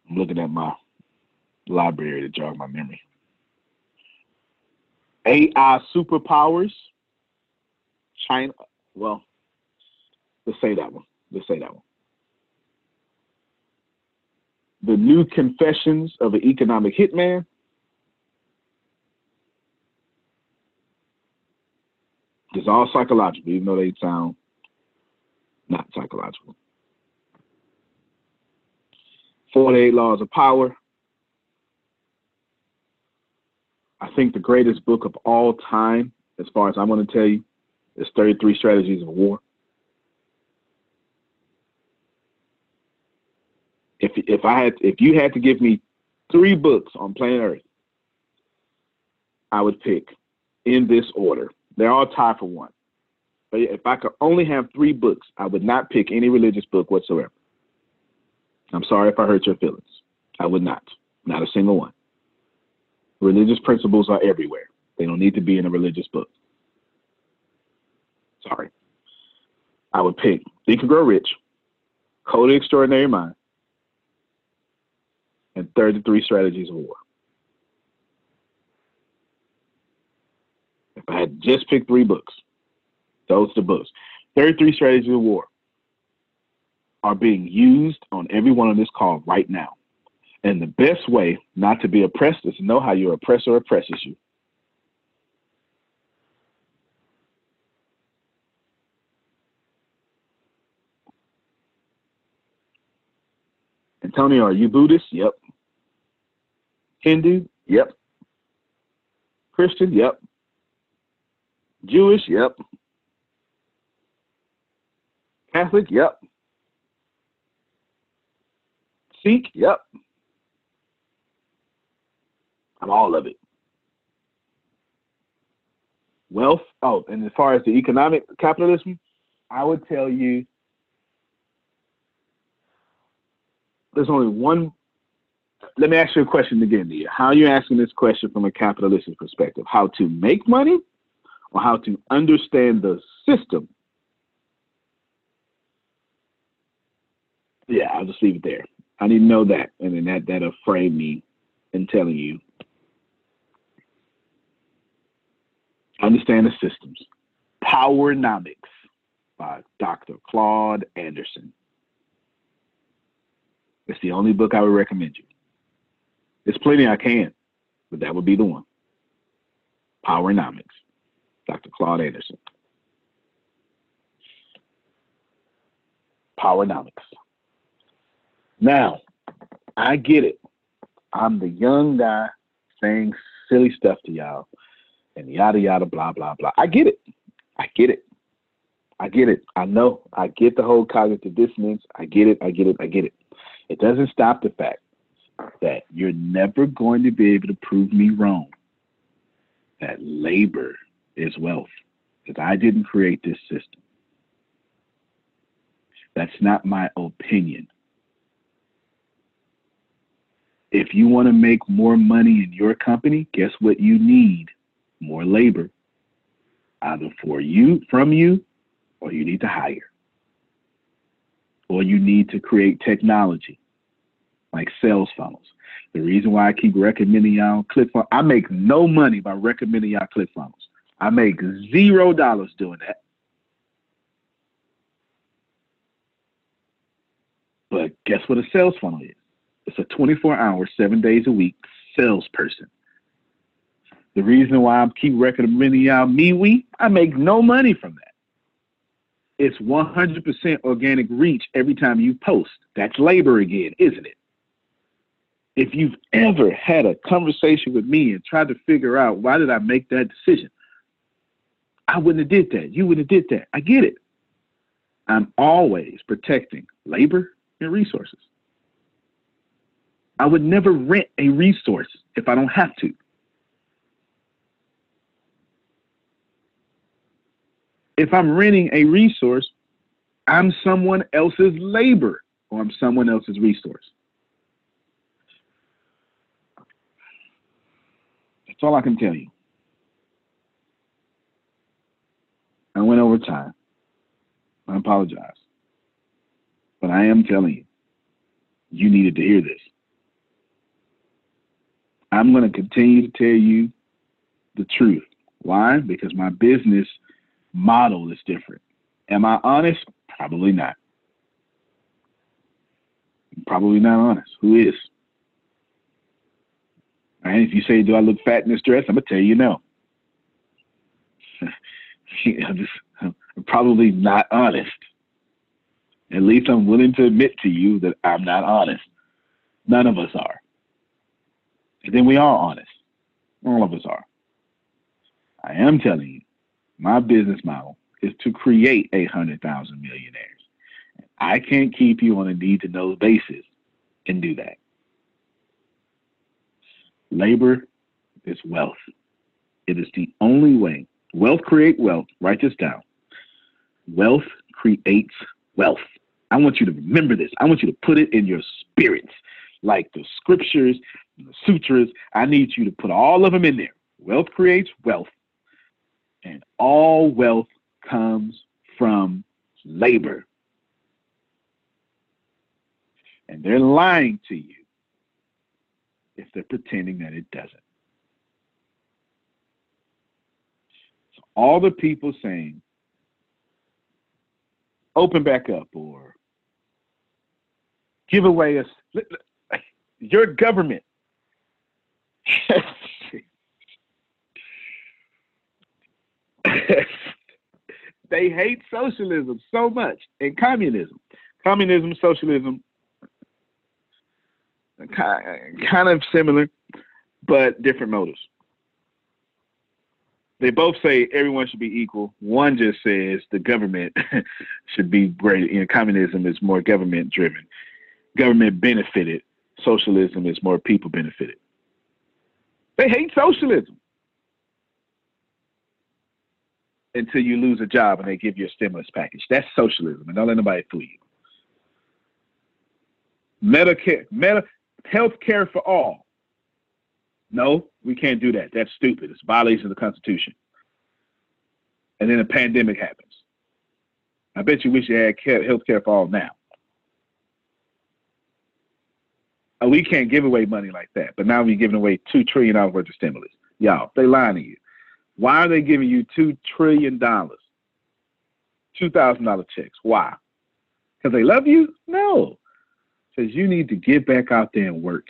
I'm looking at my library to jog my memory. AI superpowers. China. Well, let's say that one. Let's say that one. The New Confessions of an Economic Hitman. It's all psychological, even though they sound not psychological. 48 Laws of Power. I think the greatest book of all time, as far as I'm going to tell you, is 33 Strategies of War. If if I had if you had to give me three books on planet Earth, I would pick in this order. They're all tied for one. But if I could only have three books, I would not pick any religious book whatsoever. I'm sorry if I hurt your feelings. I would not. Not a single one. Religious principles are everywhere. They don't need to be in a religious book. Sorry. I would pick Think and Grow Rich, Code of Extraordinary Mind, and 33 Strategies of War. If I had just picked three books, those are the books. 33 Strategies of War are being used on everyone on this call right now. And the best way not to be oppressed is to know how your oppressor oppresses you. Antonio, are you Buddhist? Yep. Hindu? Yep. Christian? Yep. Jewish? Yep. Catholic? Yep. Sikh? Yep. I'm all of it. Wealth? Oh, and as far as the economic capitalism, I would tell you there's only one. Let me ask you a question again, Nia. How are you asking this question from a capitalistic perspective? How to make money or how to understand the system? Yeah, I'll just leave it there. I need to know that, and then that that'll frame me in telling you. Understand the systems. Powernomics by Dr. Claude Anderson. It's the only book I would recommend you. There's plenty I can, but that would be the one. Powernomics, Dr. Claude Anderson. Powernomics. Now, I get it. I'm the young guy saying silly stuff to y'all and yada yada blah blah blah. I get it. I get it. I get it. I know. I get the whole cognitive dissonance. I get it. I get it. I get it. It doesn't stop the fact that you're never going to be able to prove me wrong that labor is wealth because I didn't create this system. That's not my opinion. If you want to make more money in your company, guess what you need? More labor. Either for you, from you, or you need to hire. Or you need to create technology like sales funnels. The reason why I keep recommending y'all ClickFunnels, I make no money by recommending y'all ClickFunnels. I make zero dollars doing that. But guess what a sales funnel is? It's a 24 hour, seven days a week salesperson. The reason why I keep recommending y'all MeWe, I make no money from that. It's 100% organic reach every time you post. That's labor again, isn't it? If you've ever had a conversation with me and tried to figure out why did I make that decision, I wouldn't have did that. You wouldn't have did that. I get it. I'm always protecting labor and resources. I would never rent a resource if I don't have to. If I'm renting a resource, I'm someone else's labor or I'm someone else's resource. That's all I can tell you. I went over time. I apologize. But I am telling you, you needed to hear this. I'm going to continue to tell you the truth. Why? Because my business model is different. Am I honest? Probably not. Probably not honest. Who is? And if you say, "Do I look fat in this dress?" I'm gonna tell you no. I'm just I'm probably not honest. At least I'm willing to admit to you that I'm not honest. None of us are. And then we are honest. All of us are. I am telling you, my business model is to create 800,000 millionaires. I can't keep you on a need to know basis and do that. Labor is wealth. It is the only way. Wealth create wealth. Write this down. Wealth creates wealth. I want you to remember this. I want you to put it in your spirits, like the scriptures, the sutras. I need you to put all of them in there. Wealth creates wealth, and all wealth comes from labor. And they're lying to you if they're pretending that it doesn't. So all the people saying, open back up or give away us your government. they hate socialism so much and communism. Communism, socialism, kind of similar, but different motives. They both say everyone should be equal. One just says the government should be great. You know, communism is more government driven, government benefited. Socialism is more people benefited. They hate socialism until you lose a job and they give you a stimulus package. That's socialism, and don't let nobody fool you. Medicare, med- health care for all. No, we can't do that. That's stupid. It's a violation of the Constitution. And then a pandemic happens. I bet you wish you had health care for all now. Oh, we can't give away money like that. But now we're giving away $2 trillion worth of stimulus. Y'all, they lying to you. Why are they giving you $2 trillion? $2,000 checks. Why? Because they love you? No says you need to get back out there and work.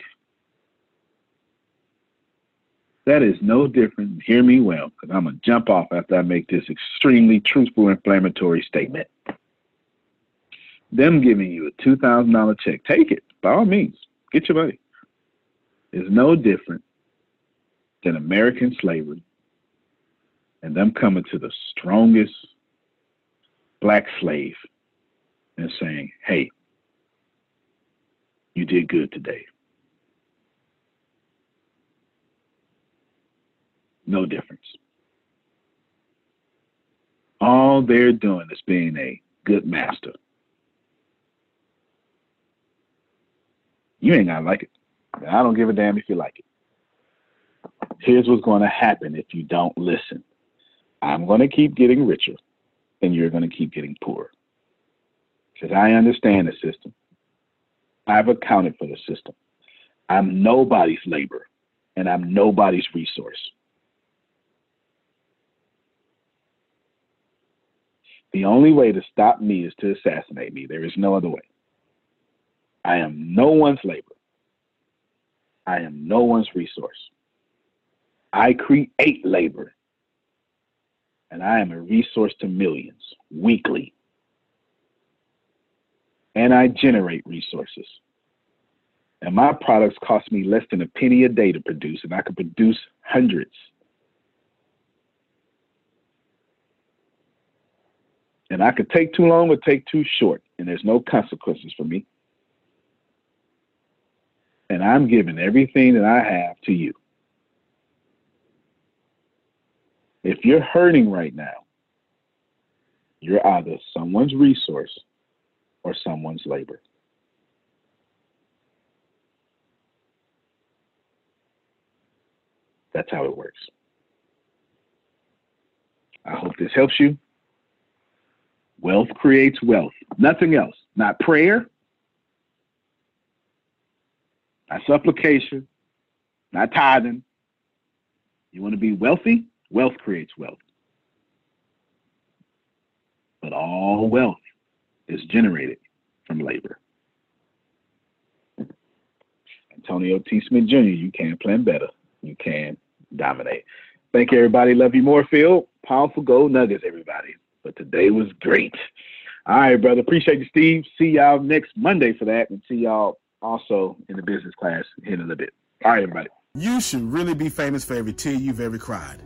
That is no different. Hear me well, because I'm going to jump off after I make this extremely truthful, inflammatory statement. Them giving you a $2,000 check, take it by all means. Get your money. Is no different than American slavery and them coming to the strongest black slave and saying, hey, you did good today. No difference. All they're doing is being a good master. You ain't gonna like it. I don't give a damn if you like it. Here's what's to happen if you don't listen. I'm going to keep getting richer, and you're going to keep getting poorer. Because I understand the system. I've accounted for the system. I'm nobody's labor and I'm nobody's resource. The only way to stop me is to assassinate me. There is no other way. I am no one's labor. I am no one's resource. I create labor. And I am a resource to millions weekly and I generate resources. And my products cost me less than a penny a day to produce, and I could produce hundreds. And I could take too long or take too short, and there's no consequences for me. And I'm giving everything that I have to you. If you're hurting right now, you're either someone's resource or someone's labor. That's how it works. I hope this helps you. Wealth creates wealth. Nothing else. Not prayer, not supplication, not tithing. You want to be wealthy? Wealth creates wealth. But all wealth is generated from labor. Antonio T. Smith Jr. You can plan better. You can dominate. Thank you, everybody. Love you more, Phil. Powerful gold nuggets, everybody. But today was great. All right, brother. Appreciate you, Steve. See y'all next Monday for that, and see y'all also in the business class in a little bit. All right, everybody. You should really be famous for every tear you've ever cried,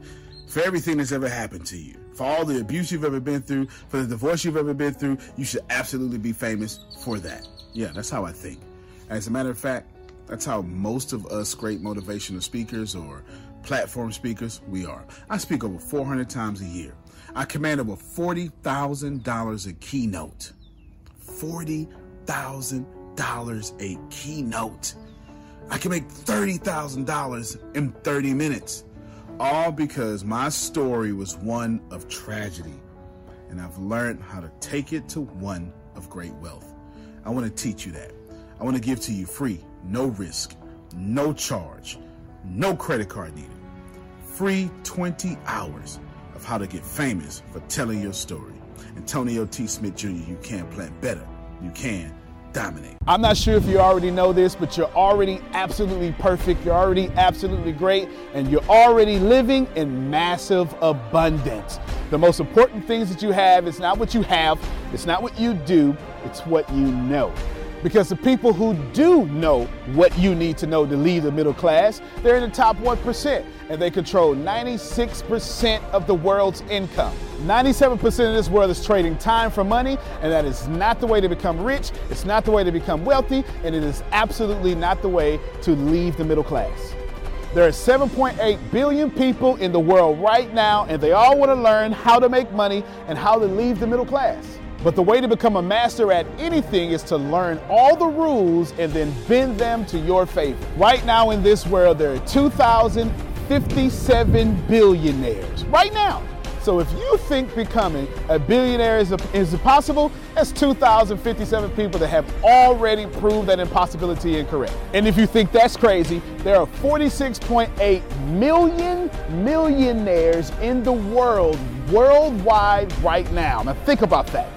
for everything that's ever happened to you, for all the abuse you've ever been through, for the divorce you've ever been through. You should absolutely be famous for that. Yeah, that's how I think. As a matter of fact, that's how most of us great motivational speakers or platform speakers we are. I speak over 400 times a year. I command over $40,000 a keynote. $40,000 a keynote. I can make $30,000 in 30 minutes. All because my story was one of tragedy. And I've learned how to take it to one of great wealth. I want to teach you that. I want to give to you free, no risk, no charge, no credit card needed. Free 20 hours of how to get famous for telling your story. Antonio T. Smith Jr., you can plan better. You can dominate. I'm not sure if you already know this, but you're already absolutely perfect. You're already absolutely great, and you're already living in massive abundance. The most important things that you have is not what you have, it's not what you do, it's what you know. Because the people who do know what you need to know to leave the middle class, they're in the top 1% and they control 96% of the world's income. 97% of this world is trading time for money, and that is not the way to become rich, it's not the way to become wealthy, and it is absolutely not the way to leave the middle class. There are 7.8 billion people in the world right now, and they all want to learn how to make money and how to leave the middle class. But the way to become a master at anything is to learn all the rules and then bend them to your favor. Right now in this world, there are 2,057 billionaires. Right now. So if you think becoming a billionaire is, a, is possible, that's 2,057 people that have already proved that impossibility incorrect. And if you think that's crazy, there are 46.8 million millionaires in the world, worldwide right now. Now think about that.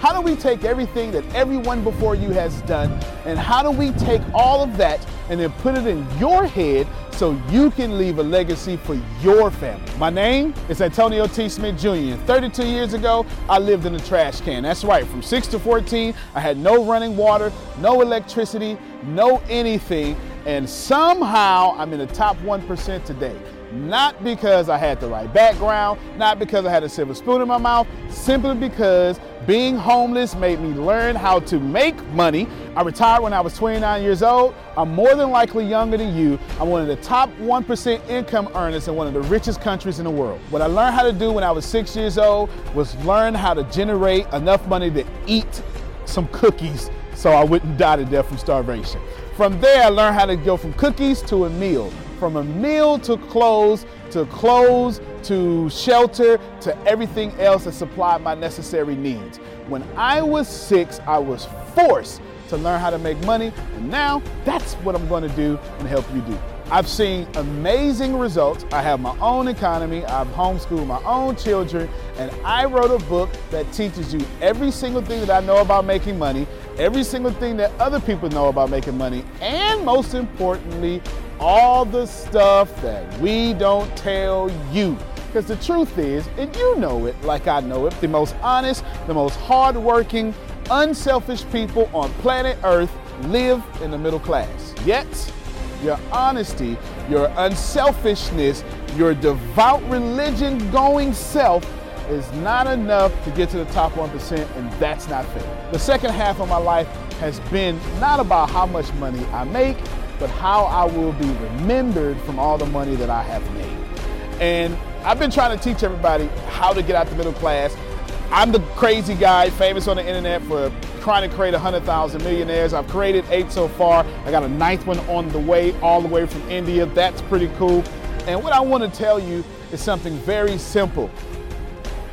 How do we take everything that everyone before you has done and how do we take all of that and then put it in your head so you can leave a legacy for your family? My name is Antonio T. Smith Jr. 32 years ago, I lived in a trash can. That's right, from 6 to 14, I had no running water, no electricity, no anything, and somehow I'm in the top 1% today. Not because I had the right background, not because I had a silver spoon in my mouth, simply because Being homeless made me learn how to make money. I retired when I was 29 years old. I'm more than likely younger than you. I'm one of the top 1% income earners in one of the richest countries in the world. What I learned how to do when I was six years old was learn how to generate enough money to eat some cookies so I wouldn't die to death from starvation. From there, I learned how to go from cookies to a meal, from a meal to clothes, to clothes, to shelter, to everything else that supplied my necessary needs. When I was six, I was forced to learn how to make money, and now that's what I'm to do and help you do. I've seen amazing results. I have my own economy, I've homeschooled my own children, and I wrote a book that teaches you every single thing that I know about making money, every single thing that other people know about making money, and most importantly, all the stuff that we don't tell you. Because the truth is, and you know it like I know it, the most honest, the most hardworking, unselfish people on planet Earth live in the middle class. Yet, your honesty, your unselfishness, your devout religion going self is not enough to get to the top 1%, and that's not fair. The second half of my life has been not about how much money I make, but how I will be remembered from all the money that I have made. And I've been trying to teach everybody how to get out the middle class. I'm the crazy guy, famous on the internet for trying to create 100,000 millionaires. I've created eight so far. I got a ninth one on the way, all the way from India. That's pretty cool. And what I want to tell you is something very simple.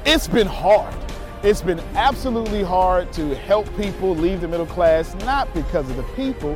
It's been hard. It's been absolutely hard to help people leave the middle class, not because of the people,